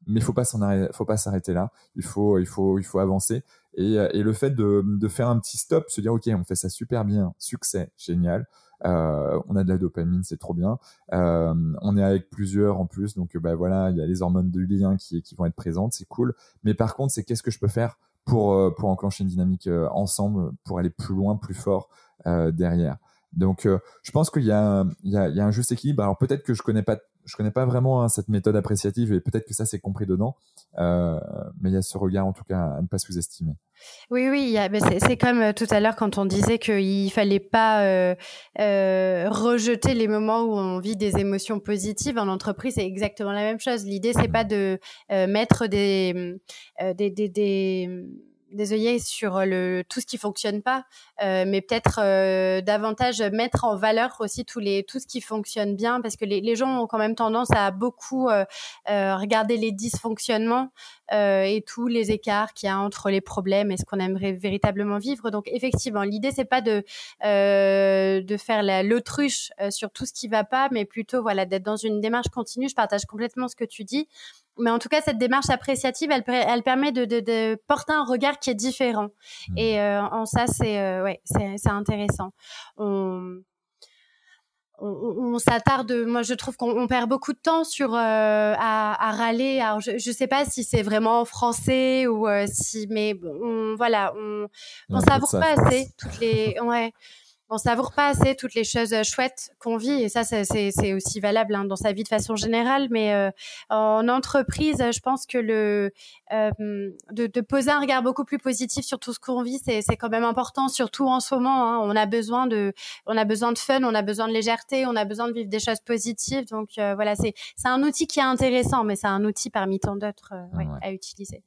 mais faut pas s'en faut pas s'arrêter là. Il faut, il faut, il faut avancer. Et, et le fait de, de faire un petit stop, se dire ok, on fait ça super bien, succès, génial. Euh, on a de la dopamine, c'est trop bien. Euh, on est avec plusieurs en plus, donc bah voilà, il y a les hormones du lien qui, qui vont être présentes, c'est cool. Mais par contre, c'est qu'est-ce que je peux faire pour euh, pour enclencher une dynamique ensemble, pour aller plus loin, plus fort derrière. Donc, je pense qu'il y y, y a un juste équilibre. Alors peut-être que je connais pas je connais pas vraiment hein, cette méthode appréciative et peut-être que ça c'est compris dedans, euh, mais il y a ce regard en tout cas à ne pas sous-estimer. Oui, oui, c'est comme euh, tout à l'heure quand on disait qu'il fallait pas euh, euh, rejeter les moments où on vit des émotions positives en entreprise. C'est exactement la même chose. L'idée c'est pas de euh, mettre des, des, des, des des sur le tout ce qui fonctionne pas, euh, mais peut-être euh, davantage mettre en valeur aussi tous les tout ce qui fonctionne bien, parce que les, les gens ont quand même tendance à beaucoup euh, euh regarder les dysfonctionnements euh, et tous les écarts qu'il y a entre les problèmes et ce qu'on aimerait véritablement vivre. Donc effectivement, l'idée c'est pas de de faire l'autruche sur tout ce qui va pas, mais plutôt voilà d'être dans une démarche continue. Je partage complètement ce que tu dis mais en tout cas, cette démarche appréciative, elle, elle permet de, de, de, porter un regard qui est différent. Mmh. Et euh, en ça, c'est euh, ouais, c'est intéressant. On, on, on s'attarde. Moi, je trouve qu'on perd beaucoup de temps sur euh, à, à, râler. Alors, je ne sais pas si c'est vraiment français ou si, mais on, voilà, on, on savoure pas assez toutes les. Ouais on savoure pas assez toutes les choses euh, chouettes qu'on vit et ça c'est aussi valable hein, dans sa vie de façon générale mais euh, en entreprise je pense que le euh, de, de, poser un regard beaucoup plus positif sur tout ce qu'on vit c'est quand même important surtout en ce moment hein, on a besoin de on a besoin de fun on a besoin de légèreté on a besoin de vivre des choses positives donc voilà c'est c'est un outil qui est intéressant mais c'est un outil parmi tant d'autres ouais, à utiliser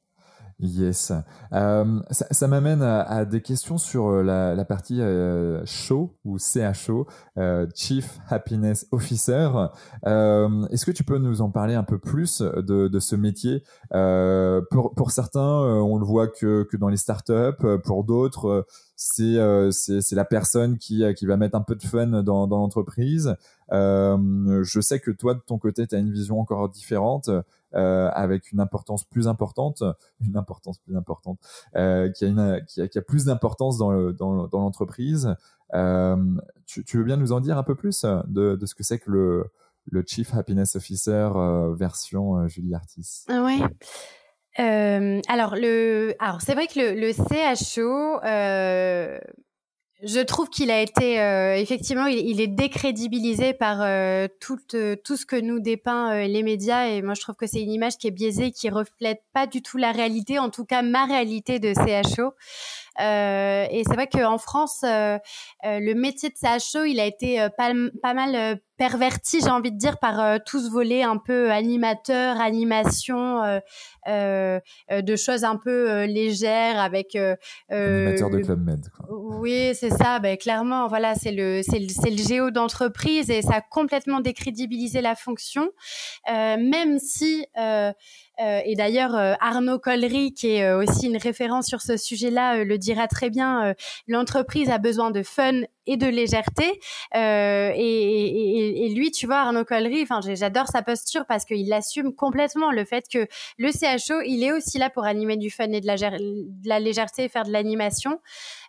Yes. Euh, ça, m'amène à, des questions sur euh, la, partie euh, show ou CHO, euh, Chief Happiness Officer. Est-ce que tu peux nous en parler un peu plus de, ce métier? Pour, pour certains, on le voit que, que dans les startups. Pour d'autres, c'est c'est la personne qui qui va mettre un peu de fun dans dans l'entreprise. je sais que toi de ton côté, tu as une vision encore différente. Euh, avec une importance plus importante, une importance plus importante, euh, qui, a une, qui, a, qui, a plus d'importance dans, le, dans, dans l'entreprise. Euh, tu, tu, veux bien nous en dire un peu plus de, de ce que c'est que le, le Chief Happiness Officer version Julie Artis? Oui. Euh, alors, le, alors c'est vrai que le, le CHO, euh, je trouve qu'il a été euh, effectivement, il, est décrédibilisé par euh, tout, euh, tout ce que nous dépeint les médias et moi je trouve que c'est une image qui est biaisée, qui reflète pas du tout la réalité, en tout cas ma réalité de CHO. et c'est vrai qu'en France, le métier de CHO, il a été pas, pas mal perverti, j'ai envie de dire, par euh, tout ce volet un peu animateur, animation, euh, euh, de choses un peu légères avec. Animateur de Club Med. Quoi. Oui, c'est ça. Ben, clairement, voilà, c'est le, c'est le, c'est le géo d'entreprise et ça a complètement décrédibilisé la fonction, même si. Et d'ailleurs, Arnaud Collery, qui est aussi une référence sur ce sujet-là, le dira très bien. L'entreprise a besoin de fun et de légèreté. Euh, et, lui, tu vois, Arnaud Collery, j'adore sa posture parce qu'il assume complètement le fait que le CHO, il est aussi là pour animer du fun et de la, de la légèreté et faire de l'animation.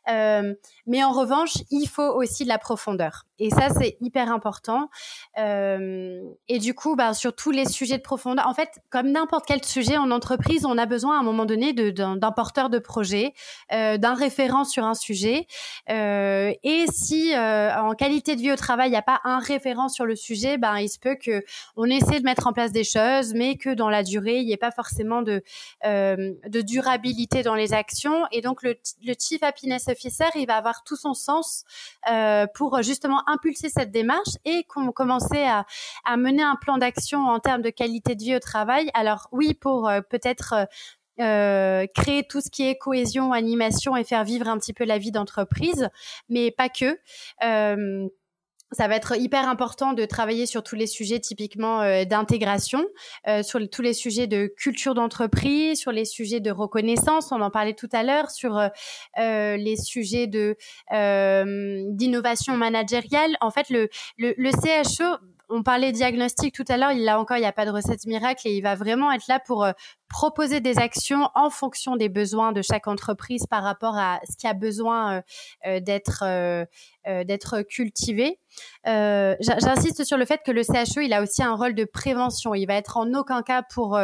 Euh, mais en revanche, il faut aussi de la profondeur. Et ça, c'est hyper important. Euh, et du coup, bah, sur tous les sujets de profondeur, en fait, comme n'importe quel sujet en entreprise, on a besoin à un moment donné d'un porteur de projet, euh, d'un référent sur un sujet. Euh, et si euh, en qualité de vie au travail, il n'y a pas un référent sur le sujet, ben, il se peut que on essaie de mettre en place des choses, mais que dans la durée, il n'y ait pas forcément de, de durabilité dans les actions. Et donc, le, le Chief Happiness Il va avoir tout son sens euh, pour justement impulser cette démarche et qu'on commencer à, mener un plan d'action en termes de qualité de vie au travail. Alors oui, pour euh, peut-être euh, euh, créer tout ce qui est cohésion, animation et faire vivre un petit peu la vie d'entreprise, mais pas que. Euh, ça va être hyper important de travailler sur tous les sujets typiquement euh, d'intégration, euh, sur tous les sujets de culture d'entreprise, sur les sujets de reconnaissance, on en parlait tout à l'heure, sur euh, euh les sujets de d'innovation managériale. En fait, le, le, le CHO, on parlait diagnostic tout à l'heure, il a encore, il n'y a pas de recette miracle et il va vraiment être là pour proposer des actions en fonction des besoins de chaque entreprise par rapport à ce qui a besoin euh, euh, d'être euh, d'être cultivé. J'insiste sur le fait que le CHE, il a aussi un rôle de prévention. Il va être en aucun cas pour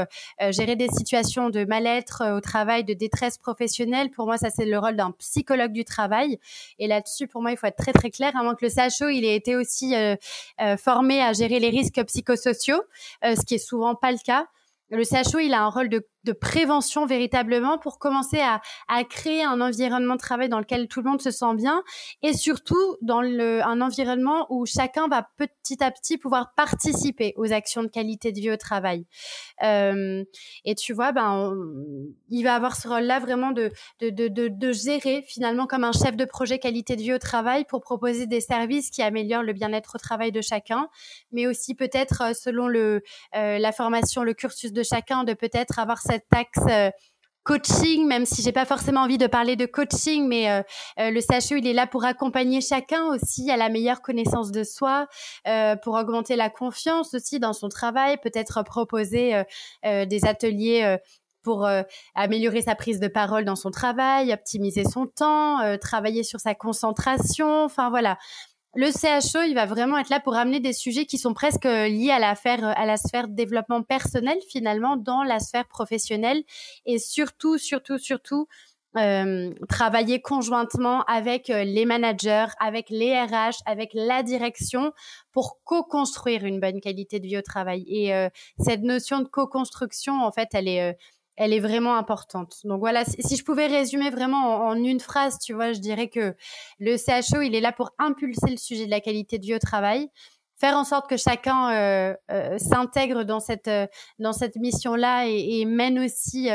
gérer des situations de mal-être au travail, de détresse professionnelle. Pour moi, ça c'est le rôle d'un psychologue du travail. Et là-dessus, pour moi, il faut être très très clair. À moins que le CHO, il ait été aussi formé à gérer les risques psychosociaux, ce qui est souvent pas le cas le CHO, il a un rôle de de prévention véritablement pour commencer à, à, créer un environnement de travail dans lequel tout le monde se sent bien et surtout dans le, un environnement où chacun va petit à petit pouvoir participer aux actions de qualité de vie au travail. Euh, et tu vois, ben, il va avoir ce rôle-là vraiment de, de, de, de, de gérer finalement comme un chef de projet qualité de vie au travail pour proposer des services qui améliorent le bien-être au travail de chacun, mais aussi peut-être euh, selon le, euh, la formation, le cursus de chacun, de peut-être avoir cette axe euh, coaching, même si j'ai pas forcément envie de parler de coaching, mais euh, euh, le CHE il est là pour accompagner chacun aussi à la meilleure connaissance de soi, pour augmenter la confiance aussi dans son travail, peut-être proposer des ateliers pour améliorer sa prise de parole dans son travail, optimiser son temps, travailler sur sa concentration. Enfin voilà, le CHO, il va vraiment être là pour amener des sujets qui sont presque liés à la, à la sphère de développement personnel finalement dans la sphère professionnelle et surtout, surtout, surtout euh, travailler conjointement avec euh, les managers, avec les RH, avec la direction pour co-construire une bonne qualité de vie au travail. Et euh, cette notion de co-construction, en fait, elle est elle est vraiment importante. Donc voilà, si je pouvais résumer vraiment en, une phrase, tu vois, je dirais que le CHO, il est là pour impulser le sujet de la qualité de vie au travail, faire en sorte que chacun euh, euh, s'intègre dans cette euh, dans cette mission-là et, mène aussi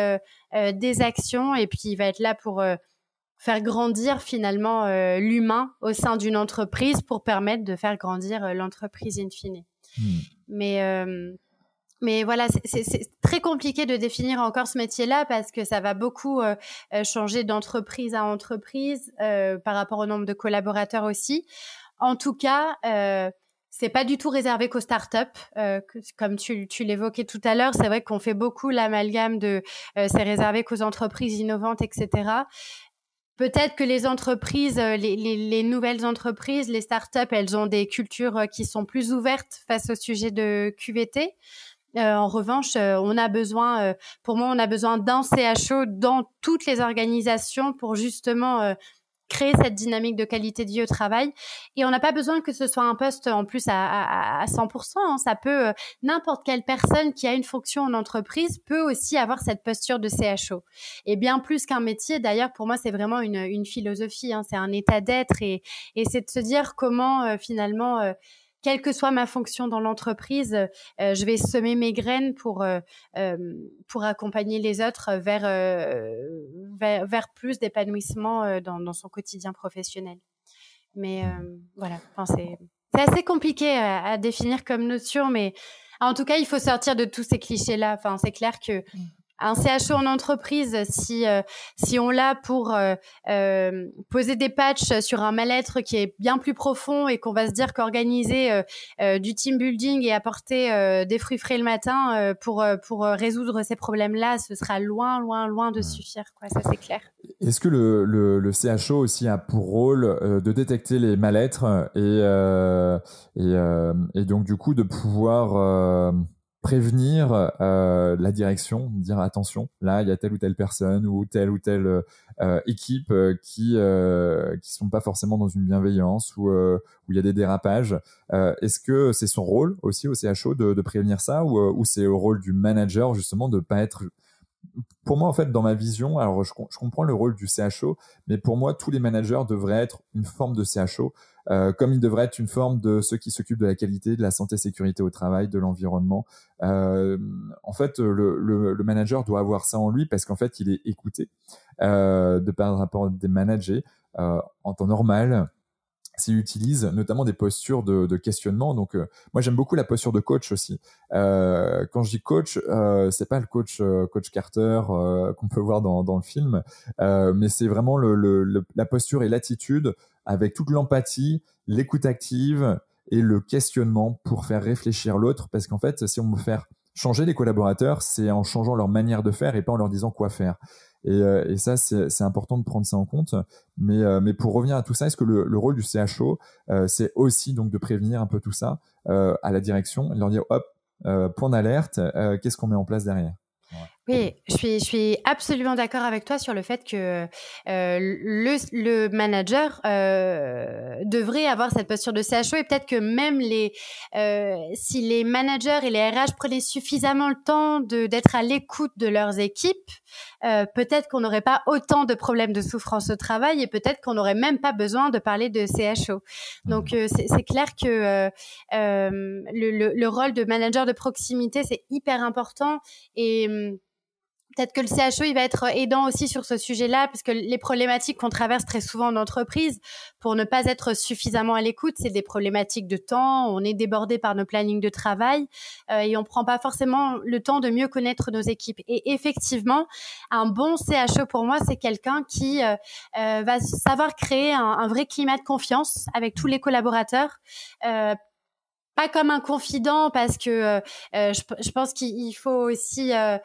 des actions. Et puis il va être là pour faire grandir finalement l'humain au sein d'une entreprise pour permettre de faire grandir l'entreprise in fine. Hmm. Mais mais voilà, c'est très compliqué de définir encore ce métier-là parce que ça va beaucoup euh, euh, changer d'entreprise à entreprise euh, par rapport au nombre de collaborateurs aussi. En tout cas, euh, c'est pas du tout réservé qu'aux startups, comme tu, l'évoquais tout à l'heure. C'est vrai qu'on fait beaucoup l'amalgame de c'est réservé qu'aux entreprises innovantes, etc. Peut-être que les entreprises, les, nouvelles entreprises, les startups, elles ont des cultures qui sont plus ouvertes face au sujet de QVT. Euh, en revanche, euh, on a besoin, euh, pour moi, on a besoin d'un CHO dans toutes les organisations pour justement créer cette dynamique de qualité de vie au travail. Et on n'a pas besoin que ce soit un poste en plus à, à, 100%. Hein. Ça peut, n'importe quelle personne qui a une fonction en entreprise peut aussi avoir cette posture de CHO. Et bien plus qu'un métier, d'ailleurs, pour moi, c'est vraiment une, une philosophie. Hein. C'est un état d'être et, et c'est de se dire comment finalement quelle que soit ma fonction dans l'entreprise, euh, je vais semer mes graines pour, euh, euh, pour accompagner les autres vers, vers, plus d'épanouissement dans, son quotidien professionnel. Mais voilà, c'est assez compliqué à, à, définir comme notion, mais en tout cas, il faut sortir de tous ces clichés-là. Enfin, c'est clair que mmh un CHO en entreprise, si euh, si on l'a pour euh, euh, poser des patchs sur un mal-être qui est bien plus profond et qu'on va se dire qu'organiser du team building et apporter des fruits frais le matin pour pour résoudre ces problèmes-là, ce sera loin loin loin de suffire. Quoi, ça c'est clair. Est-ce que le, le, le, CHO aussi a pour rôle de détecter les mal-être et et, et donc du coup de pouvoir prévenir euh, la direction, dire attention, là il y a telle ou telle personne ou telle ou telle euh, équipe euh, qui euh, qui sont pas forcément dans une bienveillance ou où il y a des dérapages. Est-ce que c'est son rôle aussi au CHO de, prévenir ça ou, ou c'est au rôle du manager justement de pas être pour moi, en fait, dans ma vision, alors je, comprends le rôle du CHO, mais pour moi, tous les managers devraient être une forme de CHO, euh, comme ils devraient être une forme de ceux qui s'occupent de la qualité, de la santé, sécurité au travail, de l'environnement. Euh, en fait, le, manager doit avoir ça en lui parce qu'en fait, il est écouté euh, de par rapport des managers en temps normal s'il utilise notamment des postures de, de questionnement. Donc, euh, moi, j'aime beaucoup la posture de coach aussi. Euh, quand je dis coach, euh, c'est pas le coach euh, coach Carter euh, qu'on peut voir dans, dans le film, mais c'est vraiment le, le, la posture et l'attitude avec toute l'empathie, l'écoute active et le questionnement pour faire réfléchir l'autre. Parce qu'en fait, si on veut faire changer les collaborateurs, c'est en changeant leur manière de faire et pas en leur disant quoi faire. Et, euh, et ça, c'est important de prendre ça en compte. Mais, euh, mais pour revenir à tout ça, est-ce que le, le, rôle du CHO, euh, c'est aussi donc de prévenir un peu tout ça à la direction, leur dire hop, point d'alerte, qu'est-ce qu'on met en place derrière? Oui, je suis, je suis absolument d'accord avec toi sur le fait que euh, le, le manager euh, devrait avoir cette posture de CHO et peut-être que même les, euh, si les managers et les RH prenaient suffisamment le temps d'être à l'écoute de leurs équipes, euh, peut-être qu'on n'aurait pas autant de problèmes de souffrance au travail et peut-être qu'on n'aurait même pas besoin de parler de CHO. Donc euh, c'est clair que euh, le, le, le, rôle de manager de proximité c'est hyper important et hum, Peut-être que le CHO, il va être aidant aussi sur ce sujet-là, parce que les problématiques qu'on traverse très souvent en entreprise, pour ne pas être suffisamment à l'écoute, c'est des problématiques de temps. On est débordé par nos plannings de travail euh, et on prend pas forcément le temps de mieux connaître nos équipes. Et effectivement, un bon CHO pour moi, c'est quelqu'un qui euh, euh, va savoir créer un, vrai climat de confiance avec tous les collaborateurs. Euh, pas comme un confident parce que je, je, pense qu'il faut aussi euh,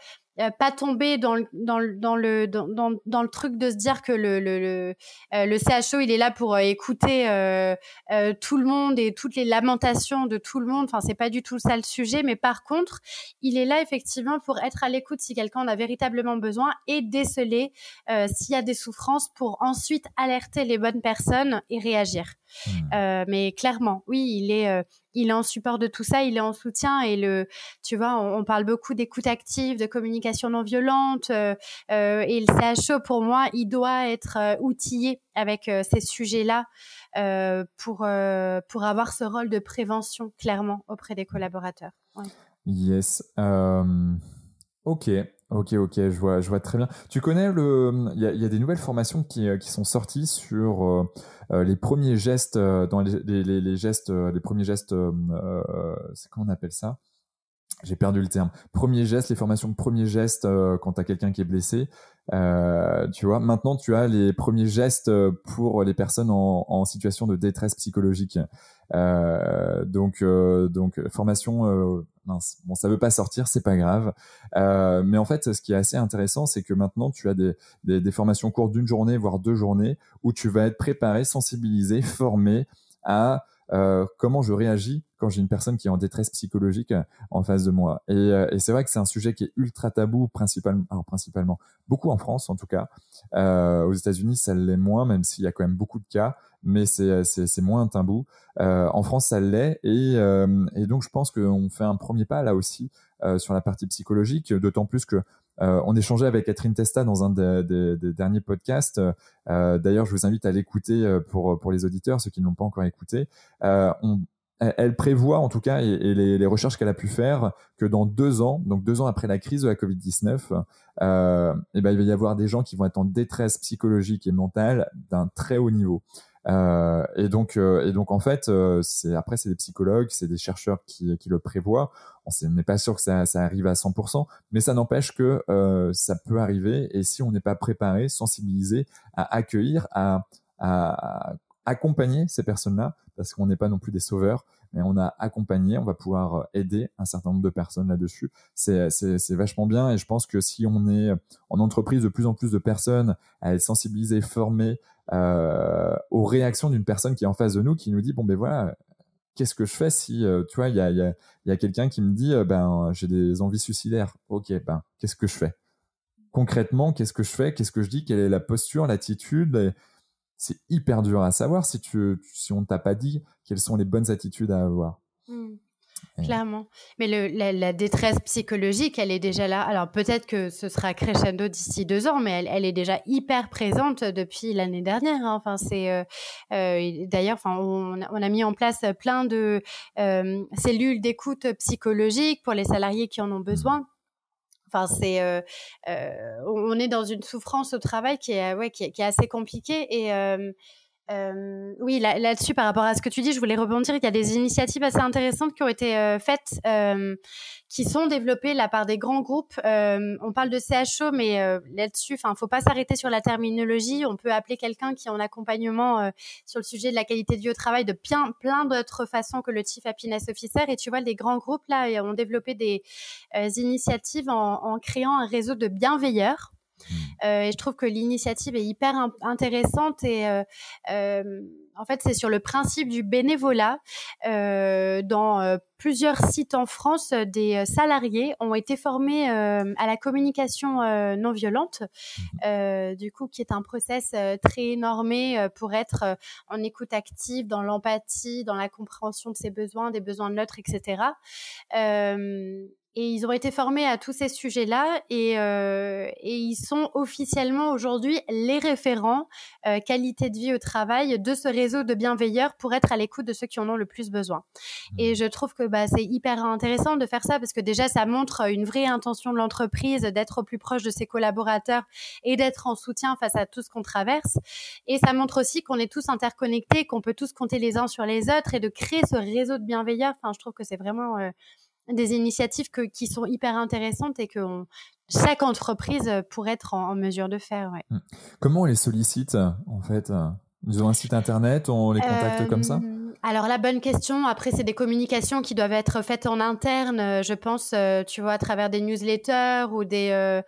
pas tomber dans le dans le dans le dans, dans, le truc de se dire que le le le, euh, le CHO il est là pour euh, écouter tout le monde et toutes les lamentations de tout le monde. Enfin c'est pas du tout ça le sujet, mais par contre il est là effectivement pour être à l'écoute si quelqu'un en a véritablement besoin et déceler s'il y a des souffrances pour ensuite alerter les bonnes personnes et réagir. Mmh. mais clairement, oui, il est il est en support de tout ça, il est en soutien et le, tu vois, on, parle beaucoup d'écoute active, de communication non violente euh, euh, et le CHO pour moi, il doit être euh, outillé avec euh, ces sujets-là euh, pour pour avoir ce rôle de prévention clairement auprès des collaborateurs. Ouais. Yes. ok. Ok, ok, je vois, je vois très bien. Tu connais le, il y a, y a, des nouvelles formations qui, qui sont sorties sur euh, les premiers gestes euh, dans les, les, les, gestes, euh, les premiers gestes, c'est comment on appelle ça? J'ai perdu le terme. Premier geste, les formations de premier geste euh, quand tu as quelqu'un qui est blessé. Euh, tu vois, maintenant tu as les premiers gestes pour les personnes en, en situation de détresse psychologique. Euh, donc, euh, donc formation, euh, bon, ça veut pas sortir, c'est pas grave. mais en fait, ce qui est assez intéressant, c'est que maintenant tu as des, des, des formations courtes d'une journée, voire deux journées, où tu vas être préparé, sensibilisé, [laughs] formé à euh, comment je réagis quand j'ai une personne qui est en détresse psychologique euh, en face de moi? Et, euh, et c'est vrai que c'est un sujet qui est ultra tabou, principalement, alors principalement beaucoup en France en tout cas. Euh, aux États-Unis, ça l'est moins, même s'il y a quand même beaucoup de cas, mais c'est moins un tabou. en France, ça l'est, et, et donc je pense qu'on fait un premier pas là aussi sur la partie psychologique, d'autant plus que euh, on échangeait avec Catherine Testa dans un des, derniers podcasts. Euh, d'ailleurs, je vous invite à l'écouter euh, pour, pour les auditeurs, ceux qui ne l'ont pas encore écouté. elle prévoit en tout cas, et, les, recherches qu'elle a pu faire, que dans deux ans, donc deux ans après la crise de la Covid-19, eh ben, il va y avoir des gens qui vont être en détresse psychologique et mentale d'un très haut niveau. Euh, et donc, euh, et donc en fait, euh, c'est après c'est des psychologues, c'est des chercheurs qui, qui le prévoient. On n'est pas sûr que ça, ça arrive à 100%, mais ça n'empêche que ça peut arriver. Et si on n'est pas préparé, sensibilisé à accueillir, à, à accompagner ces personnes-là, parce qu'on n'est pas non plus des sauveurs, mais on a accompagné, on va pouvoir aider un certain nombre de personnes là-dessus. C'est vachement bien et je pense que si on est en entreprise de plus en plus de personnes à être sensibilisées, formées, euh, aux réactions d'une personne qui est en face de nous, qui nous dit bon ben voilà, qu'est-ce que je fais si euh, tu vois il y a, y y a quelqu'un qui me dit euh, ben j'ai des envies suicidaires. Ok ben qu'est-ce que je fais? Concrètement Qu'est-ce que je fais? Qu'est-ce que je dis? Quelle est la posture, l'attitude? C'est hyper dur à savoir si tu si on t'a pas dit quelles sont les bonnes attitudes à avoir. Mmh. Clairement. Mais le, la, détresse psychologique, elle est déjà là. Alors peut-être que ce sera crescendo d'ici deux ans, mais elle, est déjà hyper présente depuis l'année dernière. Hein. Enfin, c'est euh, euh, d'ailleurs, enfin, on, a mis en place plein de euh, cellules d'écoute psychologique pour les salariés qui en ont besoin. Enfin, c'est, on est dans une souffrance au travail qui est, ouais, qui assez compliquée et oui, là-dessus, par rapport à ce que tu dis, je voulais rebondir. Il y a des initiatives assez intéressantes qui ont été euh, faites, euh, qui sont développées là par des grands groupes. on parle de CHO, mais là-dessus, enfin, faut pas s'arrêter sur la terminologie. On peut appeler quelqu'un qui est en accompagnement sur le sujet de la qualité de vie au travail de plein, plein d'autres façons que le Chief Happiness Officer. Et tu vois, les grands groupes là ont développé des initiatives en, en créant un réseau de bienveilleurs. Euh, et je trouve que l'initiative est hyper intéressante et euh, euh, en fait, c'est sur le principe du bénévolat. Dans plusieurs sites en France, des salariés ont été formés à la communication non violente, mmh. du coup, qui est un process très normé pour être en écoute active, dans l'empathie, dans la compréhension de ses besoins, des besoins de l'autre, etc. Et ils ont été formés à tous ces sujets-là et, euh, et ils sont officiellement aujourd'hui les référents euh, qualité de vie au travail de ce réseau de bienveilleurs pour être à l'écoute de ceux qui en ont le plus besoin. Et mmh. je trouve que bah, c'est hyper intéressant de faire ça parce que déjà ça montre une vraie intention de l'entreprise d'être au plus proche de ses collaborateurs et d'être en soutien face à tout ce qu'on traverse. Et ça montre aussi qu'on est tous interconnectés, qu'on peut tous compter les uns sur les autres et de créer ce réseau de bienveilleurs. Enfin, je trouve que c'est vraiment euh, des initiatives que, qui sont hyper intéressantes et que chaque entreprise euh, pourrait être en, mesure de faire. Mmh. Comment on les sollicite en fait Ils ont un site internet, on les contacte comme ça? Euh, alors la bonne question, après c'est des communications qui doivent être faites en interne, euh, je pense, tu vois, à travers des newsletters ou des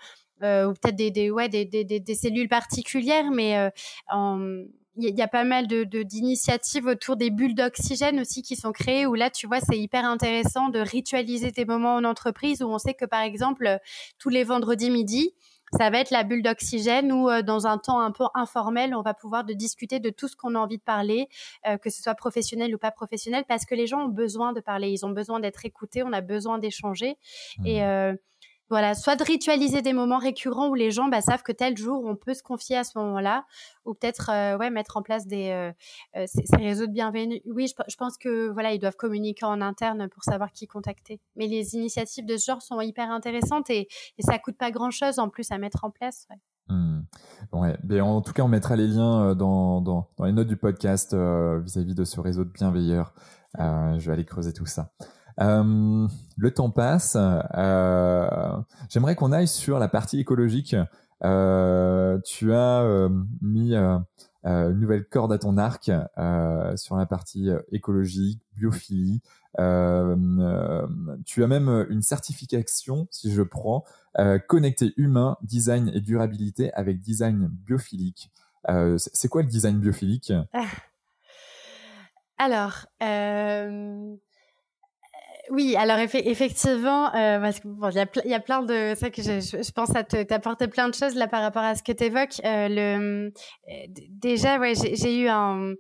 ou peut-être des, des, ouais, des, des, des, cellules particulières, mais en il y, a pas mal de d'initiatives autour des bulles d'oxygène aussi qui sont créées où là tu vois c'est hyper intéressant de ritualiser tes moments en entreprise où on sait que par exemple tous les vendredis midi ça va être la bulle d'oxygène où euh, dans un temps un peu informel on va pouvoir de discuter de tout ce qu'on a envie de parler euh, que ce soit professionnel ou pas professionnel parce que les gens ont besoin de parler ils ont besoin d'être écoutés on a besoin d'échanger et mmh. euh, voilà, soit de ritualiser des moments récurrents où les gens bah, savent que tel jour on peut se confier à ce moment-là, ou peut-être euh, ouais mettre en place des euh, euh, ces, réseaux de bienvenue. Oui, je, pense que voilà ils doivent communiquer en interne pour savoir qui contacter. Mais les initiatives de ce genre sont hyper intéressantes et, et ça coûte pas grand-chose en plus à mettre en place. Ouais. Mmh. En tout cas, on mettra les liens dans, dans, les notes du podcast vis-à-vis -vis de ce réseau de bienveilleurs. je vais aller creuser tout ça. Le temps passe. J'aimerais qu'on aille sur la partie écologique. tu as mis une nouvelle corde à ton arc sur la partie écologique, biophilie. tu as même une certification, si je prends, connecté humain, design et durabilité avec design biophilique. c'est quoi le design biophilique Alors, oui, alors effectivement, euh, parce que bon, il y a, plein de, ça que je, je, pense à t'apporter plein de choses là par rapport à ce que tu évoques. Euh, le, euh, déjà, ouais, j'ai eu un,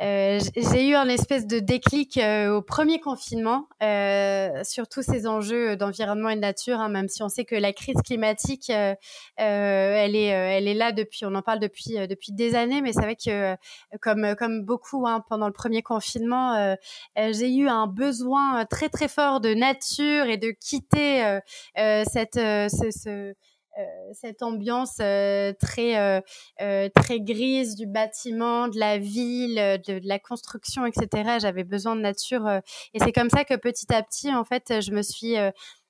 euh, j'ai eu un espèce de déclic euh, au premier confinement euh, sur tous ces enjeux d'environnement et de nature, hein, même si on sait que la crise climatique, elle est, elle est là depuis, on en parle depuis depuis des années, mais c'est vrai que comme comme beaucoup hein, pendant le premier confinement, j'ai eu un besoin très très fort de nature et de quitter cette ce, ce euh, cette ambiance euh, très euh, très grise du bâtiment, de la ville, de, la construction, etc. J'avais besoin de nature et c'est comme ça que petit à petit, en fait, je me suis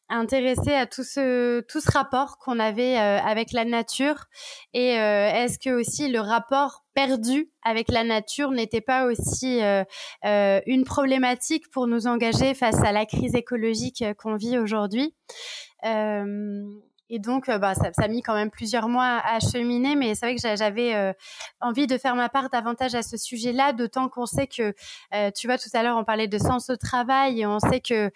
intéressée à tout ce tout ce rapport qu'on avait avec la nature et est-ce que aussi le rapport perdu avec la nature n'était pas aussi une problématique pour nous engager face à la crise écologique qu'on vit aujourd'hui? Et donc, euh, bah, ça, ça, a mis quand même plusieurs mois à cheminer, mais c'est vrai que j'avais euh, envie de faire ma part davantage à ce sujet-là, d'autant qu'on sait que, euh, tu vois, tout à l'heure, on parlait de sens au travail et on sait que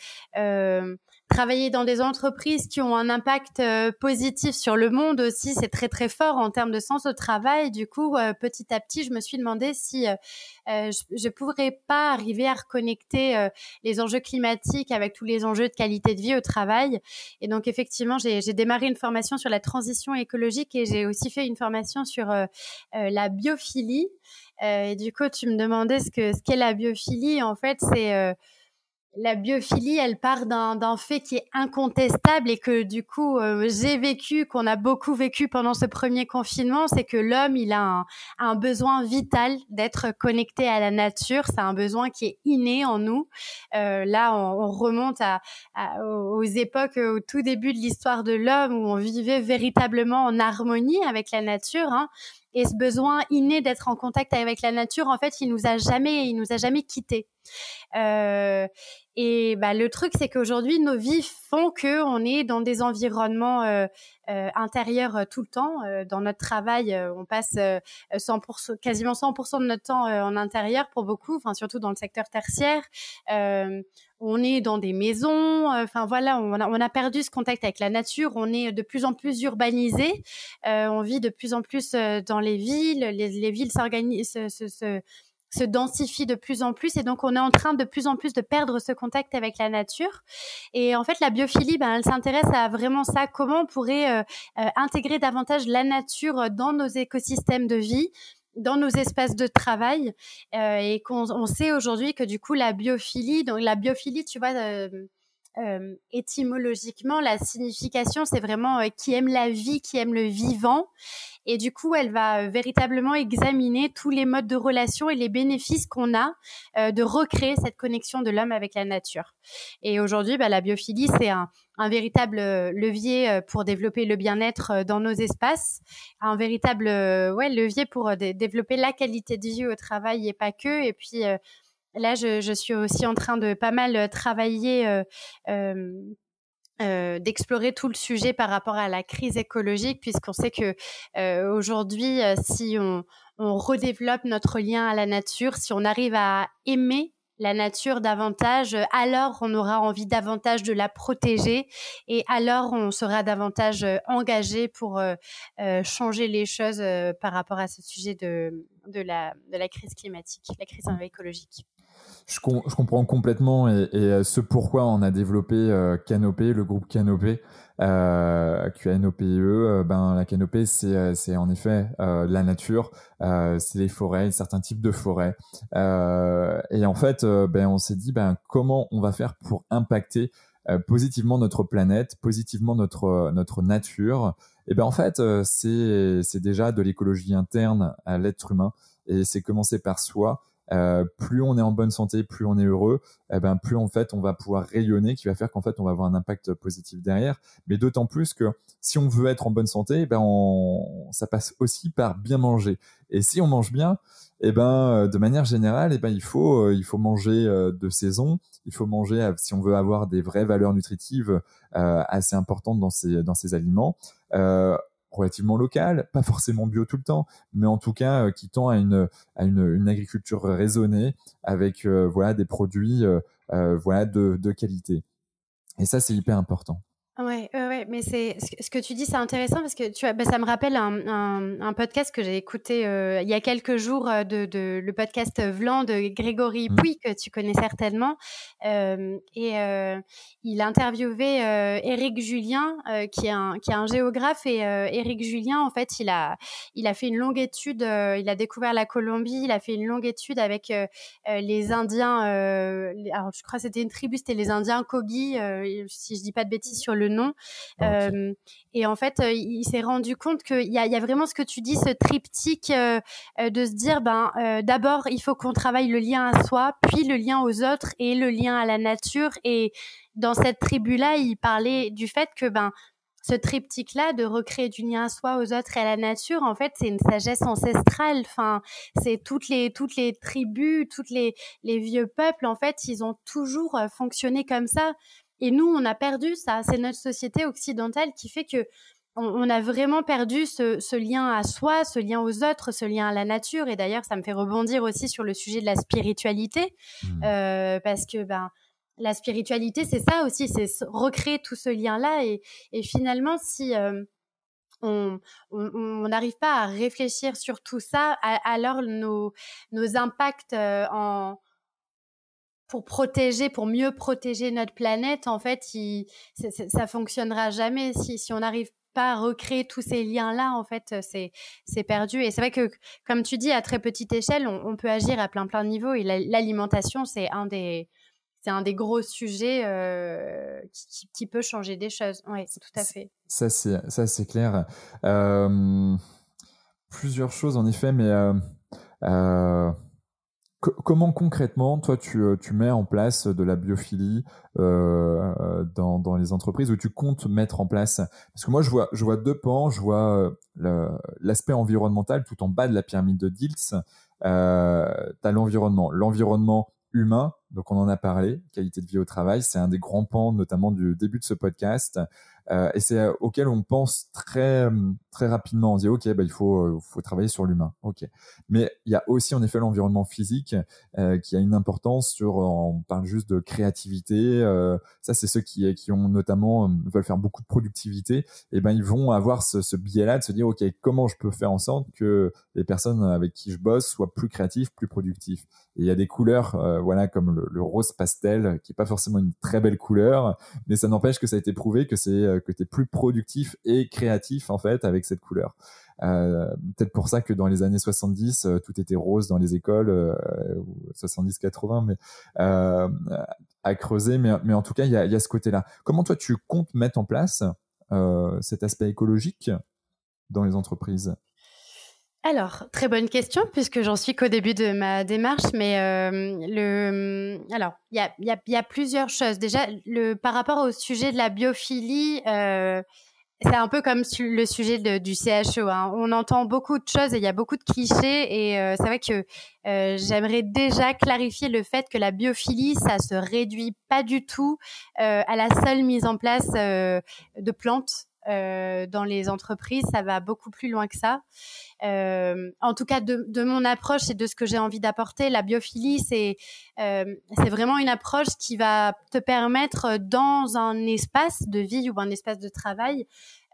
travailler dans des entreprises qui ont un impact euh, positif sur le monde aussi, c'est très très fort en termes de sens au travail. Du coup, euh, petit à petit, je me suis demandé si euh, je ne pourrais pas arriver à reconnecter les enjeux climatiques avec tous les enjeux de qualité de vie au travail. Et donc, effectivement, j'ai démarré une formation sur la transition écologique et j'ai aussi fait une formation sur la biophilie. et du coup, tu me demandais ce que ce qu'est la biophilie. En fait, c'est la biophilie, elle part d'un fait qui est incontestable et que du coup euh, j'ai vécu, qu'on a beaucoup vécu pendant ce premier confinement, c'est que l'homme il a un, besoin vital d'être connecté à la nature. C'est un besoin qui est inné en nous. Euh, là, on, remonte à, aux époques au tout début de l'histoire de l'homme où on vivait véritablement en harmonie avec la nature. Hein. Et ce besoin inné d'être en contact avec la nature, en fait, il nous a jamais, il nous a jamais quittés. Euh, et bah, le truc, c'est qu'aujourd'hui, nos vies font que on est dans des environnements euh, euh, intérieurs euh, tout le temps. Euh, dans notre travail, on passe 100%, quasiment 100% de notre temps en intérieur pour beaucoup, enfin surtout dans le secteur tertiaire. On est dans des maisons, enfin voilà, on a, on a, perdu ce contact avec la nature. On est de plus en plus urbanisé. on vit de plus en plus dans les villes. Les, les villes s'organisent, se, se, se de plus en plus et donc on est en train de plus en plus de perdre ce contact avec la nature. Et en fait, la biophilie, ben, elle s'intéresse à vraiment ça, comment on pourrait euh, euh, intégrer davantage la nature dans nos écosystèmes de vie dans nos espaces de travail euh, et qu'on on sait aujourd'hui que du coup la biophilie donc la biophilie tu vois euh, étymologiquement, la signification, c'est vraiment euh, qui aime la vie, qui aime le vivant. Et du coup, elle va euh, véritablement examiner tous les modes de relation et les bénéfices qu'on a de recréer cette connexion de l'homme avec la nature. Et aujourd'hui, bah, la biophilie, c'est un, un, véritable levier pour développer le bien-être dans nos espaces, un véritable ouais, levier pour développer la qualité de vie au travail et pas que. Et puis, Là, je, suis aussi en train de pas mal euh, travailler. Euh, euh, d'explorer tout le sujet par rapport à la crise écologique, puisqu'on sait que aujourd'hui, si on, on, redéveloppe notre lien à la nature, si on arrive à aimer la nature davantage, alors on aura envie davantage de la protéger et alors on sera davantage engagé pour changer les choses par rapport à ce sujet de, de, la, de la crise climatique, la crise écologique je, comprends complètement et, euh, ce pourquoi on a développé euh, Canopé, le groupe Canopé, euh, QNOPE, euh, ben la canopée c'est c'est en effet la nature, c'est les forêts, certains types de forêts. et en fait, ben on s'est dit ben comment on va faire pour impacter positivement notre planète, positivement notre notre nature. Et ben en fait, c'est déjà de l'écologie interne à l'être humain et c'est commencer par soi plus on est en bonne santé, plus on est heureux, eh ben plus en fait on va pouvoir rayonner, qui va faire qu'en fait on va avoir un impact positif derrière. Mais d'autant plus que si on veut être en bonne santé, eh ben on, ça passe aussi par bien manger. Et si on mange bien, eh ben de manière générale, eh ben il faut il faut manger de saison, il faut manger si on veut avoir des vraies valeurs nutritives assez importantes dans ces dans ces aliments. Euh, relativement local, pas forcément bio tout le temps, mais en tout cas euh, qui tend à une, une agriculture raisonnée avec euh, voilà des produits euh, voilà de, de qualité. Et ça c'est hyper important. Ouais, ouais, mais c'est ce que tu dis, c'est intéressant parce que tu vois, bah, ça me rappelle un, un, un podcast que j'ai écouté euh, il y a quelques jours euh, de, de le podcast Vlan de Grégory mmh. Pouy que tu connais certainement, euh, et euh, il interviewait Éric Julien qui est un qui est un géographe et Éric Julien en fait il a il a fait une longue étude, il a découvert la Colombie, il a fait une longue étude avec les Indiens, alors je crois que c'était une tribu, c'était les Indiens Kogi, si je dis pas de bêtises sur le nom. Euh, et en fait, euh, il s'est rendu compte qu'il y a, y a vraiment ce que tu dis, ce triptyque euh, de se dire, ben, d'abord, il faut qu'on travaille le lien à soi, puis le lien aux autres et le lien à la nature. Et dans cette tribu-là, il parlait du fait que, ben, ce triptyque-là de recréer du lien à soi, aux autres et à la nature, en fait, c'est une sagesse ancestrale. Enfin, c'est toutes les toutes les tribus, toutes les les vieux peuples, en fait, ils ont toujours fonctionné comme ça. Et nous, on a perdu ça. C'est notre société occidentale qui fait que on, a vraiment perdu ce, lien à soi, ce lien aux autres, ce lien à la nature. Et d'ailleurs, ça me fait rebondir aussi sur le sujet de la spiritualité, mmh. euh, parce que ben la spiritualité, c'est ça aussi, c'est recréer tout ce lien-là. Et, finalement, si euh, on n'arrive pas à réfléchir sur tout ça, alors nos, nos impacts euh, en, pour protéger, pour mieux protéger notre planète, en fait, il, ça fonctionnera jamais si, si on n'arrive pas à recréer tous ces liens-là, en fait, c'est, c'est perdu. Et c'est vrai que, comme tu dis, à très petite échelle, on, peut agir à plein plein de niveaux. Et l'alimentation, c'est un des, c'est un des gros sujets euh, qui, qui, peut changer des choses. Oui, c'est tout à fait. Ça, c'est, ça, c'est clair. Euh, plusieurs choses, en effet, mais euh, euh comment concrètement, toi, tu, euh, tu, mets en place de la biophilie euh, dans, dans, les entreprises ou tu comptes mettre en place? Parce que moi, je vois, je vois deux pans. Je vois euh, l'aspect environnemental tout en bas de la pyramide de Diltz. Euh, tu as l'environnement. L'environnement humain, donc on en a parlé, qualité de vie au travail, c'est un des grands pans, notamment du début de ce podcast. Euh, et c'est euh, auquel on pense très euh, très rapidement. On dit ok, bah, il faut faut travailler sur l'humain. Ok, mais il y a aussi en effet l'environnement physique qui a une importance sur. On parle juste de créativité. ça, c'est ceux qui qui ont notamment veulent faire beaucoup de productivité. Et ben ils vont avoir ce, ce biais-là de se dire ok, comment je peux faire en sorte que les personnes avec qui je bosse soient plus créatives, plus productives. Et il y a des couleurs, voilà, comme le, le, rose pastel, qui est pas forcément une très belle couleur, mais ça n'empêche que ça a été prouvé que c'est euh, que tu es plus productif et créatif en fait avec cette couleur. Euh, peut-être pour ça que dans les années 70, euh, tout était rose dans les écoles, euh, 70-80, mais euh, à creuser. Mais, mais en tout cas, il y a, y a, ce côté-là. Comment toi, tu comptes mettre en place cet aspect écologique dans les entreprises? Alors, très bonne question, puisque j'en suis qu'au début de ma démarche, mais euh, le, alors, il y a, y, a, y a, plusieurs choses. Déjà, le, par rapport au sujet de la biophilie, euh, c'est un peu comme le sujet du CHO. Hein. On entend beaucoup de choses et il y a beaucoup de clichés, et euh, c'est vrai que euh, j'aimerais déjà clarifier le fait que la biophilie, ça se réduit pas du tout euh, à la seule mise en place de plantes. Euh, dans les entreprises, ça va beaucoup plus loin que ça. Euh, en tout cas, de, mon approche et de ce que j'ai envie d'apporter, la biophilie, c'est euh, vraiment une approche qui va te permettre dans un espace de vie ou un espace de travail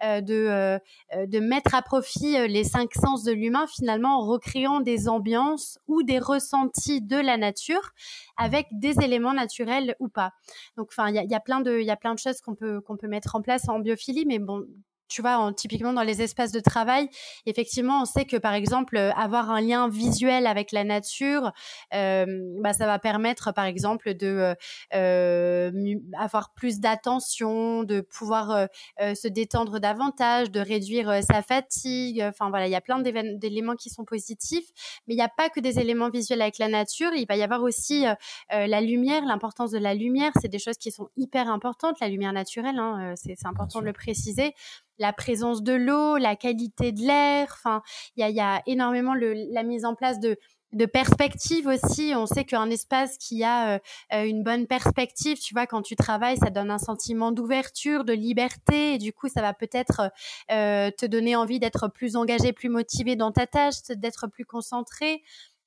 de, euh, euh, de mettre à profit les cinq sens de l'humain, finalement en recréant des ambiances ou des ressentis de la nature avec des éléments naturels ou pas. Donc, enfin, il y a, y a, plein de, il y a plein de choses qu'on peut qu'on peut mettre en place en biophilie, mais bon, tu vois, typiquement dans les espaces de travail, effectivement, on sait que par exemple, avoir un lien visuel avec la nature, bah, ça va permettre, par exemple, de avoir plus d'attention, de pouvoir se détendre davantage, de réduire sa fatigue. Enfin voilà, il y a plein d'éléments qui sont positifs, mais il n'y a pas que des éléments visuels avec la nature. Il va y avoir aussi la lumière, l'importance de la lumière. C'est des choses qui sont hyper importantes. La lumière naturelle, hein, c'est important de le préciser la présence de l'eau, la qualité de l'air. Enfin, il y a, énormément la mise en place de de aussi. On sait qu'un espace qui a euh, euh, une bonne perspective, tu vois, quand tu travailles, ça donne un sentiment d'ouverture, de liberté, et du coup, ça va peut-être euh, te donner envie d'être plus engagé, plus motivé dans ta tâche, d'être plus concentré.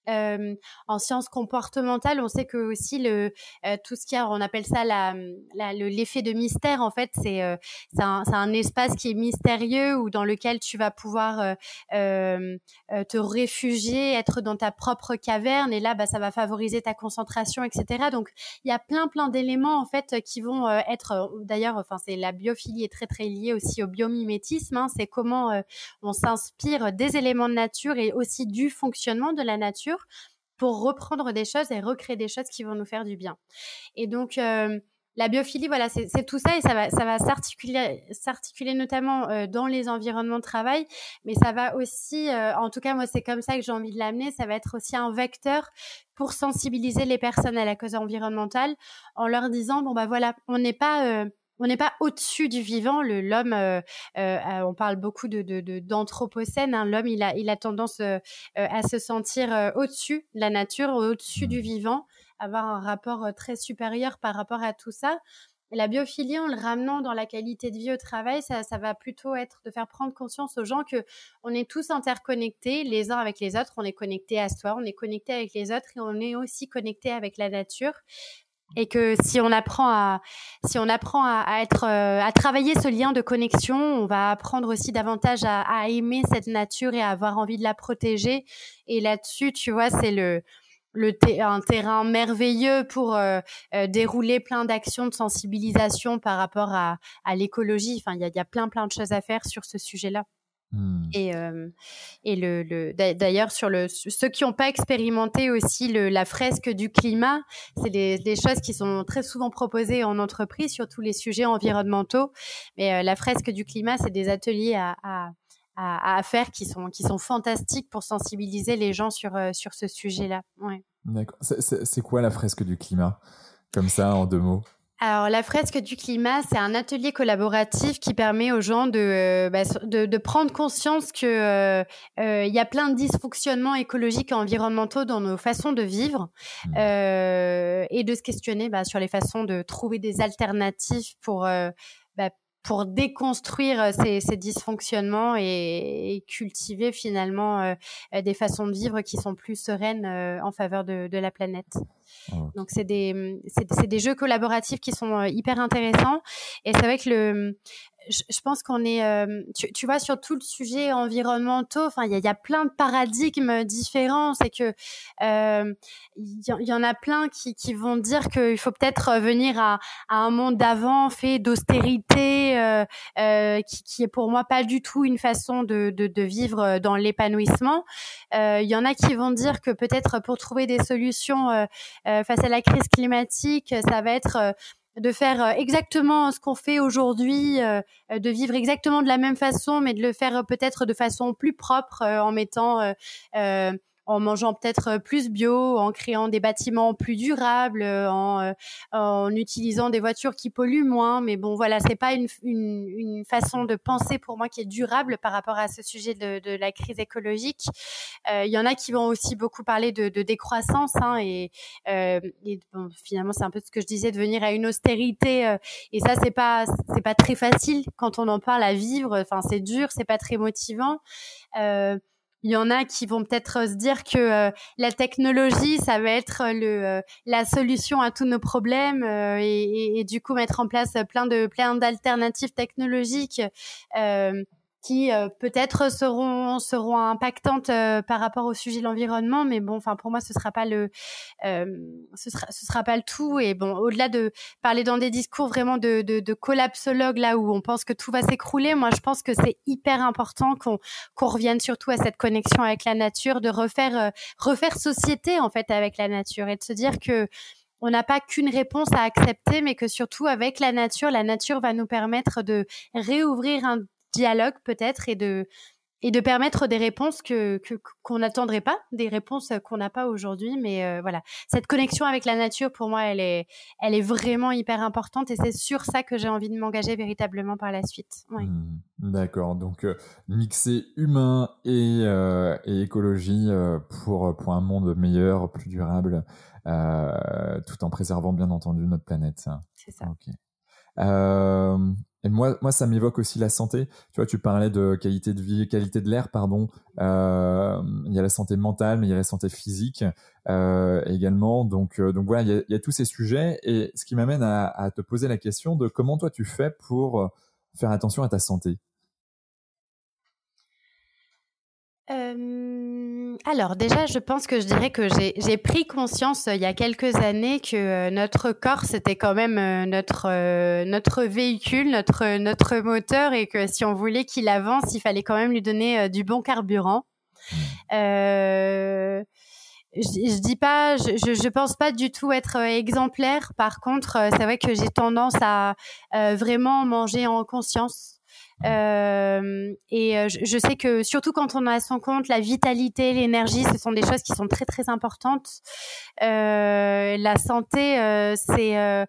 En sciences comportementales, on sait que aussi le tout ce qui a, on appelle ça l'effet de mystère. En fait, c'est un, espace qui est mystérieux ou dans lequel tu vas pouvoir te réfugier, être dans ta propre caverne. Et là, bah, ça va favoriser ta concentration, etc. Donc, il y a plein plein d'éléments en fait qui vont être. D'ailleurs, enfin, c'est la biophilie est très très liée aussi au biomimétisme. Hein. c'est comment on s'inspire des éléments de nature et aussi du fonctionnement de la nature pour reprendre des choses et recréer des choses qui vont nous faire du bien. Et donc, euh, la biophilie, voilà, c'est tout ça et ça va, ça va s'articuler, notamment euh, dans les environnements de travail, mais ça va aussi, euh, en tout cas moi c'est comme ça que j'ai envie de l'amener, ça va être aussi un vecteur pour sensibiliser les personnes à la cause environnementale en leur disant bon bah voilà, on n'est pas on n'est pas au-dessus du vivant. L'homme, euh, euh, on parle beaucoup de d'anthropocène. De, hein. L'homme, il a, il a tendance euh, à se sentir au-dessus de la nature, au-dessus du vivant, avoir un rapport très supérieur par rapport à tout ça. La biophilie, en le ramenant dans la qualité de vie au travail, ça, ça, va plutôt être de faire prendre conscience aux gens que on est tous interconnectés les uns avec les autres. On est connectés à soi, on est connectés avec les autres et on est aussi connectés avec la nature et que si on apprend à si on apprend à, être euh, à travailler ce lien de connexion, on va apprendre aussi davantage à, aimer cette nature et à avoir envie de la protéger. Et là-dessus, tu vois, c'est le le un terrain merveilleux pour euh, euh, dérouler plein d'actions de sensibilisation par rapport à, à l'écologie. Enfin, il y a, y a plein plein de choses à faire sur ce sujet-là. Mmh. Et, euh, et le, le d'ailleurs sur le ceux qui n'ont pas expérimenté aussi le, la fresque du climat, c'est des, des, choses qui sont très souvent proposées en entreprise sur tous les sujets environnementaux. Mais euh, la fresque du climat, c'est des ateliers à, à, à, à, faire qui sont qui sont fantastiques pour sensibiliser les gens sur euh, sur ce sujet-là. Ouais. D'accord. C'est quoi la fresque du climat? Comme ça, en deux mots. Alors, la fresque du climat, c'est un atelier collaboratif qui permet aux gens de, euh, bah, de, de, prendre conscience que euh, euh, il y a plein de dysfonctionnements écologiques et environnementaux dans nos façons de vivre mmh. euh, et de se questionner bah, sur les façons de trouver des alternatives pour pour déconstruire ces, ces dysfonctionnements et, et, cultiver finalement des façons de vivre qui sont plus sereines en faveur de, de la planète. Donc c'est des c'est des jeux collaboratifs qui sont euh, hyper intéressants et c'est vrai que le je, pense qu'on est, euh, tu, tu, vois, sur tout le sujet environnementaux, enfin, il y a, y a, plein de paradigmes différents. C'est que euh, il y, en a plein qui, qui vont dire qu'il faut peut-être venir à, à, un monde d'avant fait d'austérité, euh, euh, qui, qui est pour moi pas du tout une façon de, de, de vivre dans l'épanouissement. Euh, il y en a qui vont dire que peut-être pour trouver des solutions face à la crise climatique, ça va être de faire euh, exactement ce qu'on fait aujourd'hui, euh, de vivre exactement de la même façon, mais de le faire euh, peut-être de façon plus propre en mettant en mangeant peut-être euh, plus bio, en créant des bâtiments plus durables, euh, en, euh, en utilisant des voitures qui polluent moins. Mais bon, voilà, c'est pas une, une, une, façon de penser pour moi qui est durable par rapport à ce sujet de, de la crise écologique. Il y en a qui vont aussi beaucoup parler de, de décroissance hein, et, et bon, finalement c'est un peu ce que je disais, de venir à une austérité. et ça, c'est pas c'est pas très facile quand on en parle à vivre. Enfin, c'est dur, c'est pas très motivant. Euh, il y en a qui vont peut-être se dire que euh, la technologie, ça va être le, euh, la solution à tous nos problèmes euh, et, et, du coup mettre en place plein de plein d'alternatives technologiques qui euh, peut-être seront seront impactantes euh, par rapport au sujet de l'environnement mais bon enfin pour moi ce sera pas le euh, ce sera ce sera pas le tout. Et bon au-delà de parler dans des discours vraiment de de, de collapsologue là où on pense que tout va s'écrouler moi je pense que c'est hyper important qu'on qu'on revienne surtout à cette connexion avec la nature de refaire refaire société en fait avec la nature et de se dire que on n'a pas qu'une réponse à accepter, mais que surtout avec la nature, la nature va nous permettre de réouvrir un dialogue peut-être et de et de permettre des réponses que qu'on n'attendrait pas, des réponses qu'on n'a pas aujourd'hui. Mais euh, voilà, cette connexion avec la nature, pour moi, elle est, elle est vraiment hyper importante et c'est sur ça que j'ai envie de m'engager véritablement par la suite. Mmh. D'accord, donc euh, mixer humain et, euh, et écologie pour, pour un monde meilleur, plus durable, tout en préservant bien entendu notre planète. C'est ça. Et moi, moi, ça m'évoque aussi la santé. Tu vois, tu parlais de qualité de vie, qualité de l'air, pardon. Euh, il y a la santé mentale, mais il y a la santé physique euh, également. Donc, euh, donc voilà, il y, a, tous ces sujets. Et ce qui m'amène à, te poser la question de comment toi tu fais pour faire attention à ta santé? Euh, alors déjà, je pense que je dirais que j'ai pris conscience euh, il y a quelques années que euh, notre corps c'était quand même notre notre véhicule, notre notre moteur et que si on voulait qu'il avance, il fallait quand même lui donner du bon carburant. je, je dis pas, je, je, pense pas du tout être exemplaire. Par contre, c'est vrai que j'ai tendance à vraiment manger en conscience. Euh, et euh, je, sais que surtout quand on a son compte, la vitalité, l'énergie, ce sont des choses qui sont très très importantes. Euh, la santé, euh, c'est, euh,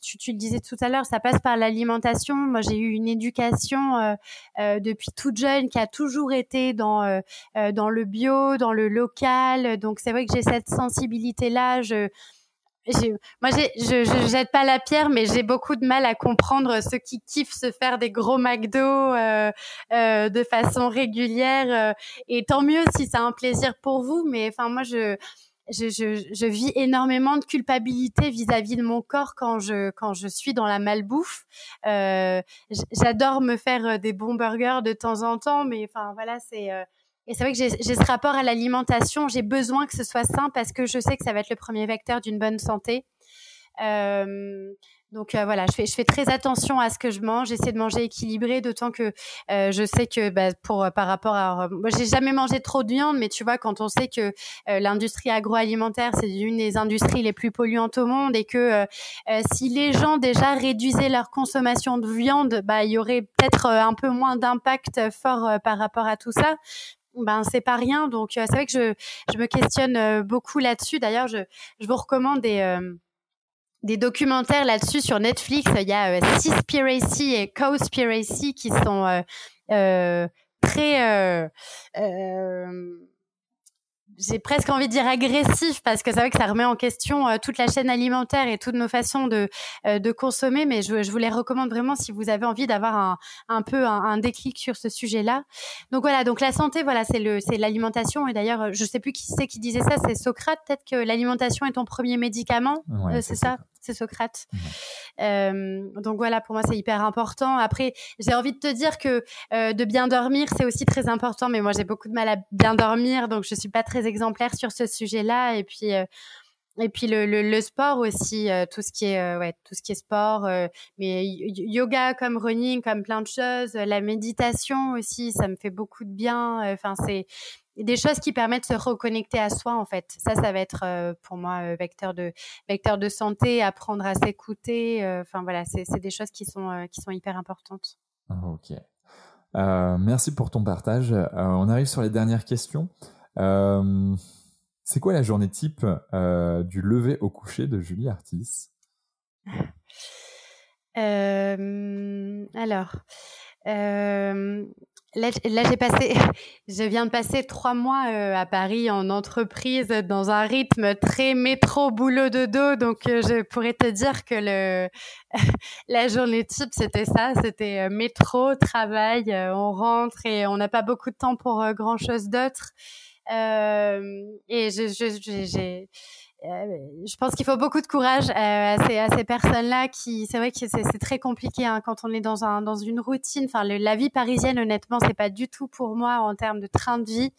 tu, tu, le disais tout à l'heure, ça passe par l'alimentation. Moi, j'ai eu une éducation depuis toute jeune qui a toujours été dans dans le bio, dans le local. Donc c'est vrai que j'ai cette sensibilité là. Je moi, je, je jette pas la pierre, mais j'ai beaucoup de mal à comprendre ceux qui kiffent se faire des gros McDo euh, euh, de façon régulière. Euh, et tant mieux si c'est un plaisir pour vous, mais enfin moi, je, je, je, je vis énormément de culpabilité vis-à-vis de mon corps quand je quand je suis dans la malbouffe. Euh, J'adore me faire euh, des bons burgers de temps en temps, mais enfin voilà, c'est euh, et c'est vrai que j'ai ce rapport à l'alimentation. J'ai besoin que ce soit sain parce que je sais que ça va être le premier vecteur d'une bonne santé. Euh, donc euh, voilà, je fais, je fais très attention à ce que je mange. J'essaie de manger équilibré, d'autant que euh, je sais que bah, pour par rapport à, moi j'ai jamais mangé trop de viande, mais tu vois quand on sait que l'industrie agroalimentaire c'est une des industries les plus polluantes au monde et que si les gens déjà réduisaient leur consommation de viande, bah il y aurait peut-être un peu moins d'impact fort par rapport à tout ça ben c'est pas rien. Donc euh, c'est vrai que je, je me questionne euh, beaucoup là-dessus. D'ailleurs, je, je vous recommande des euh, des documentaires là-dessus sur Netflix. Il y a Seaspiracy et Cowspiracy qui sont très j'ai presque envie de dire agressif parce que c'est vrai que ça remet en question euh, toute la chaîne alimentaire et toutes nos façons de, euh, de consommer. Mais je, je, vous les recommande vraiment si vous avez envie d'avoir un, un peu un, un, déclic sur ce sujet-là. Donc voilà, donc la santé, voilà, c'est le c'est l'alimentation. Et d'ailleurs, je sais plus qui c'est qui disait ça, c'est Socrate. Peut-être que l'alimentation est ton premier médicament. Euh, c'est ça? C'est Socrate. Euh, donc voilà, pour moi, c'est hyper important. Après, j'ai envie de te dire que euh, de bien dormir, c'est aussi très important, mais moi, j'ai beaucoup de mal à bien dormir, donc je suis pas très exemplaire sur ce sujet-là. Et puis, euh, et puis le, le, le, sport aussi, euh, tout ce qui est euh, ouais, tout ce qui est sport, euh, mais yoga comme running, comme plein de choses, la méditation aussi, ça me fait beaucoup de bien. Enfin, c'est des choses qui permettent de se reconnecter à soi en fait. Ça, ça va être pour moi vecteur de vecteur de santé, apprendre à s'écouter. Enfin voilà, c'est des choses qui sont qui sont hyper importantes. Ok. merci pour ton partage. on arrive sur les dernières questions. Euh, c'est quoi la journée type euh, du lever au coucher de Julie Artis? [laughs] Euh, Alors, euh, là, j'ai passé, [laughs] je viens de passer trois mois à Paris en entreprise dans un rythme très métro boulot de dos, donc je pourrais te dire que le [laughs] la journée type c'était ça, c'était métro, travail, on rentre et on n'a pas beaucoup de temps pour grand chose d'autre. Euh, et j'ai je pense qu'il faut beaucoup de courage à ces, ces personnes-là qui, c'est vrai que c'est très compliqué hein, quand on est dans un dans une routine. Enfin, la vie parisienne, honnêtement, c'est pas du tout pour moi en termes de train de vie.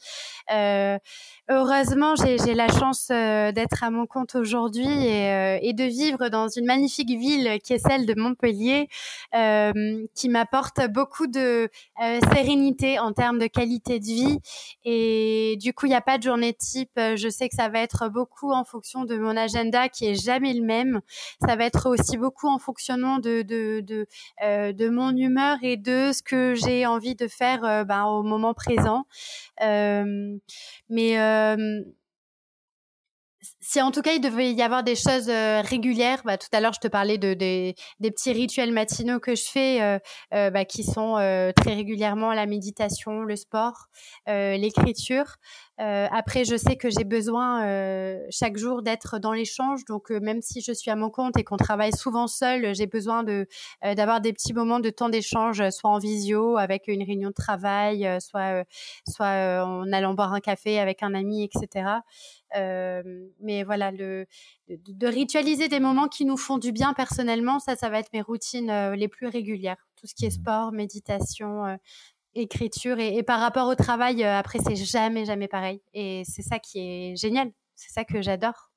heureusement, j'ai la chance d'être à mon compte aujourd'hui et, et, de vivre dans une magnifique ville qui est celle de Montpellier, qui m'apporte beaucoup de sérénité en termes de qualité de vie. Et du coup, il n'y a pas de journée type. Je sais que ça va être beaucoup en fonction de mon agenda qui est jamais le même. Ça va être aussi beaucoup en fonctionnement de de de, euh, mon humeur et de ce que j'ai envie de faire euh, ben, au moment présent. Euh, mais si en tout cas il devait y avoir des choses euh, régulières, bah, tout à l'heure je te parlais de, des petits rituels matinaux que je fais, euh, euh, bah, qui sont très régulièrement la méditation, le sport, l'écriture. après, je sais que j'ai besoin chaque jour d'être dans l'échange, donc même si je suis à mon compte et qu'on travaille souvent seul, j'ai besoin de d'avoir des petits moments de temps d'échange, soit en visio avec une réunion de travail, soit soit en allant boire un café avec un ami, etc. mais voilà, le, de, ritualiser des moments qui nous font du bien personnellement, ça, ça va être mes routines euh, les plus régulières. Tout ce qui est mmh. sport, méditation, euh, écriture. Et, par rapport au travail, euh, après, c'est jamais, jamais pareil. Et c'est ça qui est génial. C'est ça que j'adore.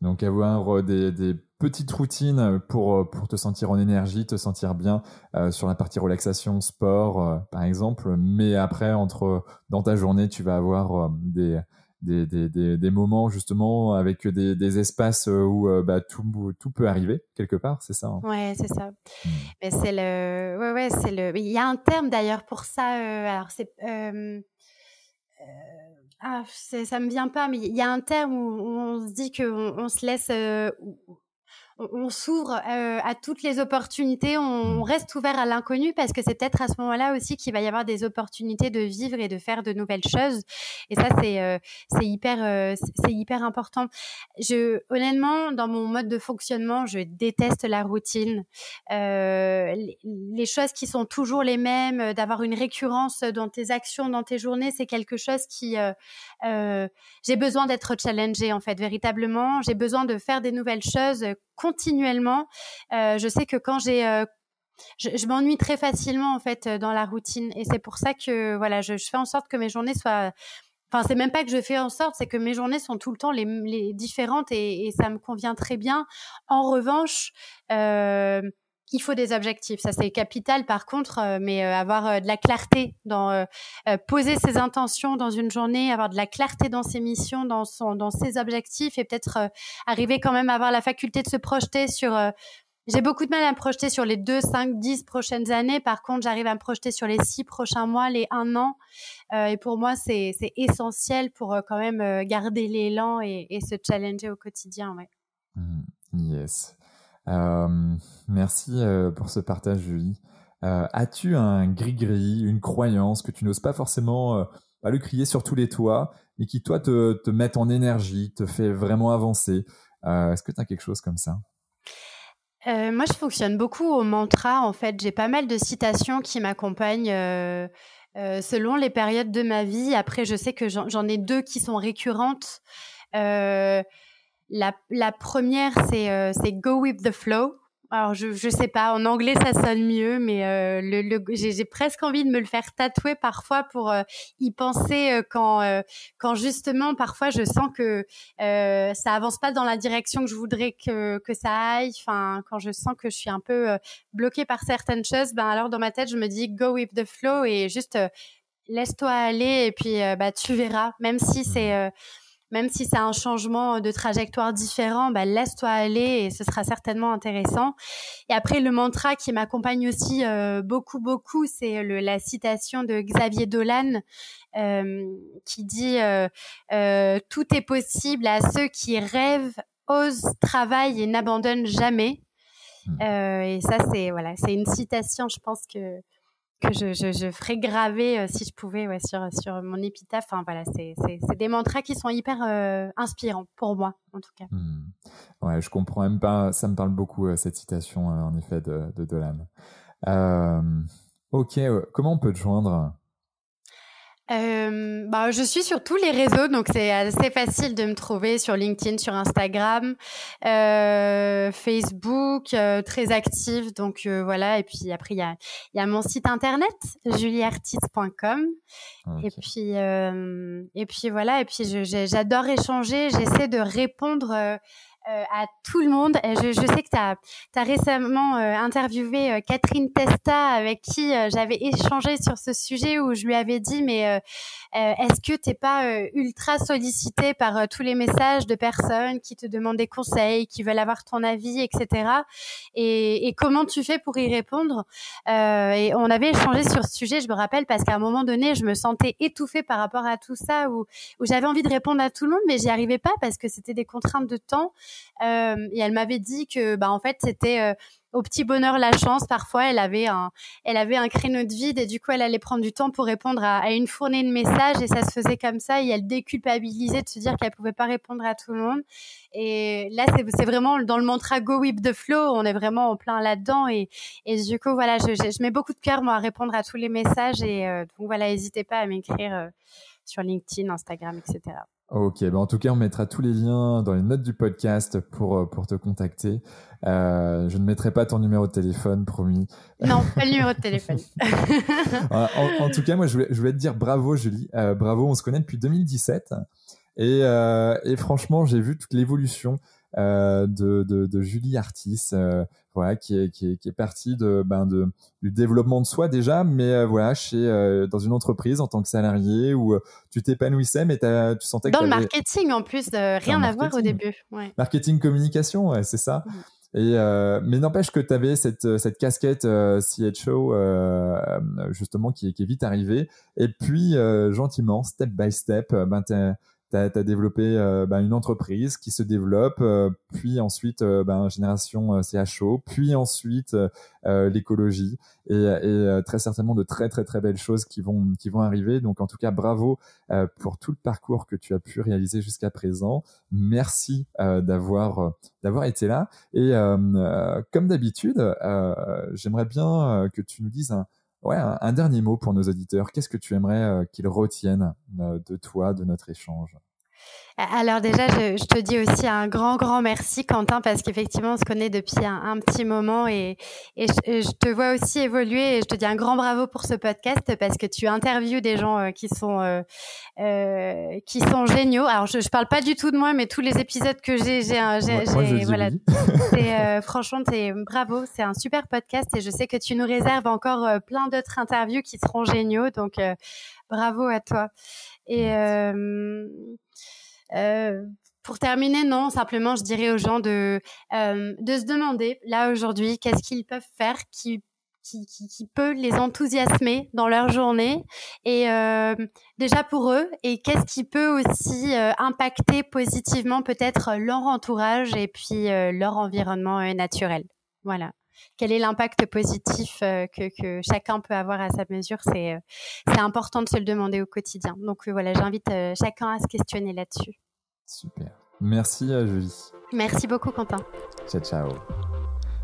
Donc avoir des, petites routines pour, pour te sentir en énergie, te sentir bien sur la partie relaxation, sport par exemple, mais après entre dans ta journée tu vas avoir des, des, des, des, moments justement avec des, des espaces euh, où euh, bah, tout, tout peut arriver quelque part, c'est ça hein? Ouais, c'est ça. Hmm. Mais c'est le, ouais, ouais, c'est le. Il y a un terme d'ailleurs pour ça. Euh, alors c'est. Euh, ah, ça me vient pas, mais il y a un terme où, on se dit qu'on on se laisse, on, s'ouvre euh, à toutes les opportunités, on, reste ouvert à l'inconnu parce que c'est peut-être à ce moment-là aussi qu'il va y avoir des opportunités de vivre et de faire de nouvelles choses. Et ça, c'est euh, c'est hyper euh, c'est hyper important. Je honnêtement, dans mon mode de fonctionnement, je déteste la routine, les, les, choses qui sont toujours les mêmes, d'avoir une récurrence dans tes actions, dans tes journées, c'est quelque chose qui j'ai besoin d'être challengée en fait véritablement. J'ai besoin de faire des nouvelles choses continuellement. Euh, je sais que quand j'ai euh, je, m'ennuie très facilement en fait dans la routine et c'est pour ça que voilà je, fais en sorte que mes journées soient enfin c'est même pas que je fais en sorte c'est que mes journées sont tout le temps les, différentes et, ça me convient très bien en revanche euh, il faut des objectifs, ça c'est capital par contre, euh, mais euh, avoir euh, de la clarté dans poser ses intentions dans une journée, avoir de la clarté dans ses missions, dans son, dans ses objectifs et peut-être arriver quand même à avoir la faculté de se projeter sur. j'ai beaucoup de mal à me projeter sur les 2, 5, 10 prochaines années. Par contre, j'arrive à me projeter sur les 6 prochains mois, les 1 an. et pour moi, c'est essentiel pour quand même garder l'élan et, se challenger au quotidien. Ouais. Mmh. yes. Euh, merci euh, pour ce partage, Julie. Euh, as-tu un gris-gris, une croyance que tu n'oses pas forcément pas le crier sur tous les toits, et qui toi te, te met en énergie, te fait vraiment avancer? Est-ce que tu as quelque chose comme ça? Moi, je fonctionne beaucoup au mantra. En fait, j'ai pas mal de citations qui m'accompagnent selon les périodes de ma vie. Après, je sais que j'en ai deux qui sont récurrentes. La, la première, c'est euh, Go with the flow. Alors, je, je sais pas, en anglais, ça sonne mieux, mais euh, le, le j'ai presque envie de me le faire tatouer parfois pour euh, y penser euh, quand, quand justement, parfois, je sens que ça avance pas dans la direction que je voudrais que, que ça aille. Enfin, quand je sens que je suis un peu bloquée par certaines choses, ben alors dans ma tête, je me dis go with the flow et juste laisse-toi aller et puis bah tu verras. Même si c'est même si c'est un changement de trajectoire différent, bah, laisse-toi aller et ce sera certainement intéressant. Et après, le mantra qui m'accompagne aussi euh, beaucoup, beaucoup, c'est la citation de Xavier Dolan euh, qui dit euh, Tout est possible à ceux qui rêvent, osent, travaillent et n'abandonnent jamais. Mmh. et ça, c'est voilà, c'est une citation, je pense que que je, je, je, ferais graver euh, si je pouvais ouais, sur, sur mon épitaphe. Enfin, voilà, c'est des mantras qui sont hyper euh, inspirants pour moi, en tout cas. Hmm. Ouais, je comprends même pas. Ça me parle beaucoup, euh, cette citation, en effet, de, de Dolan. ok, comment on peut te joindre? Euh, bah, je suis sur tous les réseaux, donc c'est assez facile de me trouver sur LinkedIn, sur Instagram, euh, Facebook, euh, très active. Donc euh, voilà, et puis après il y a, y a mon site internet julieartiste.com. Et puis et puis voilà, et puis j'adore échanger. J'essaie de répondre euh, à tout le monde. Je, je sais que tu as, récemment euh, interviewé euh, Catherine Testa avec qui j'avais échangé sur ce sujet où je lui avais dit mais est-ce que t'es pas ultra sollicité par tous les messages de personnes qui te demandent des conseils, qui veulent avoir ton avis, etc. Et, et comment tu fais pour y répondre? Et on avait échangé sur ce sujet, je me rappelle, parce qu'à un moment donné, je me sentais étouffée par rapport à tout ça, où, où j'avais envie de répondre à tout le monde, mais j'y arrivais pas parce que c'était des contraintes de temps. Euh, et elle m'avait dit que, bah, en fait, c'était euh, au petit bonheur la chance. Parfois, elle avait un, elle avait un créneau de vide et du coup, elle allait prendre du temps pour répondre à, une fournée de messages et ça se faisait comme ça. Et elle déculpabilisait de se dire qu'elle pouvait pas répondre à tout le monde. Et là, c'est vraiment dans le mantra Go with the flow. On est vraiment en plein là-dedans et, du coup, voilà, je, mets beaucoup de cœur à répondre à tous les messages et euh, donc voilà, n'hésitez pas à m'écrire sur LinkedIn, Instagram, etc. Ok, bah en tout cas, on mettra tous les liens dans les notes du podcast pour, euh, pour te contacter. Euh, je ne mettrai pas ton numéro de téléphone, promis. Non, pas le numéro de téléphone. [laughs] en, tout cas, moi, je voulais, je voulais te dire bravo, Julie. Euh, bravo, on se connaît depuis 2017. Et, euh, et franchement, j'ai vu toute l'évolution euh, de, de, de, Julie Artis, euh, voilà, qui est, qui est, qui est partie de, ben de, du développement de soi déjà, mais euh, voilà, chez, dans une entreprise en tant que salarié où tu t'épanouissais, mais tu sentais que dans le marketing en plus, rien à voir au début. Ouais. Marketing communication, ouais, c'est ça. Mmh. Et euh, mais n'empêche que tu avais cette, cette casquette euh, CHO euh, justement qui, qui, est vite arrivée. Et puis gentiment, step by step, ben tu as, développé euh, bah, une entreprise qui se développe, euh, puis ensuite euh, bah, génération CHO, puis ensuite l'écologie et, et très certainement de très très très belles choses qui vont qui vont arriver. Donc en tout cas bravo pour tout le parcours que tu as pu réaliser jusqu'à présent. Merci d'avoir d'avoir été là et comme d'habitude, j'aimerais bien que tu nous dises un Ouais, un, dernier mot pour nos auditeurs. Qu'est-ce que tu aimerais euh, qu'ils retiennent euh, de toi, de notre échange? Alors déjà, je, je, te dis aussi un grand, grand merci Quentin, parce qu'effectivement, on se connaît depuis un, un petit moment et, et je, te vois aussi évoluer et je te dis un grand bravo pour ce podcast parce que tu interviews des gens euh, qui sont euh, euh, qui sont géniaux. Alors, je, je parle pas du tout de moi, mais tous les épisodes que j'ai, j'ai, voilà, franchement, c'est bravo, c'est un super podcast et je sais que tu nous réserves encore plein d'autres interviews qui seront géniaux, donc bravo à toi. Et euh, pour terminer, non, simplement, je dirais aux gens de, euh, de se demander, là, aujourd'hui, qu'est-ce qu'ils peuvent faire qui, qui, qui, qui, peut les enthousiasmer dans leur journée et euh, déjà pour eux et qu'est-ce qui peut aussi euh, impacter positivement peut-être leur entourage et puis euh, leur environnement euh, naturel. Voilà. Quel est l'impact positif que, que, chacun peut avoir à sa mesure C'est c'est important de se le demander au quotidien. Donc voilà, j'invite chacun à se questionner là-dessus. Super. Merci à Julie. Merci beaucoup Quentin. Ciao ciao.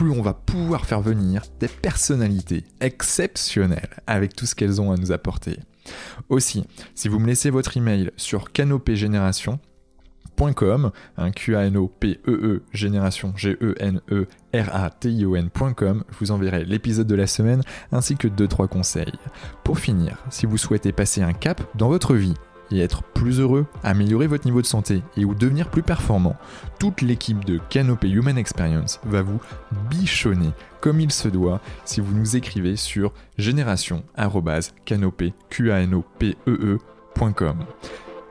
plus on va pouvoir faire venir des personnalités exceptionnelles avec tout ce qu'elles ont à nous apporter. Aussi, si vous me laissez votre email sur canopégénération.com, un Q A N O P E E G E N E R A T I je vous enverrai l'épisode de la semaine ainsi que 2 3 conseils. Pour finir, si vous souhaitez passer un cap dans votre vie et être plus heureux, améliorer votre niveau de santé et ou devenir plus performant, toute l'équipe de Canopé Human Experience va vous bichonner comme il se doit si vous nous écrivez sur génération@canopé.com.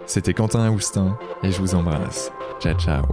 C'était Quentin Aoustin et je vous embrasse. Ciao ciao.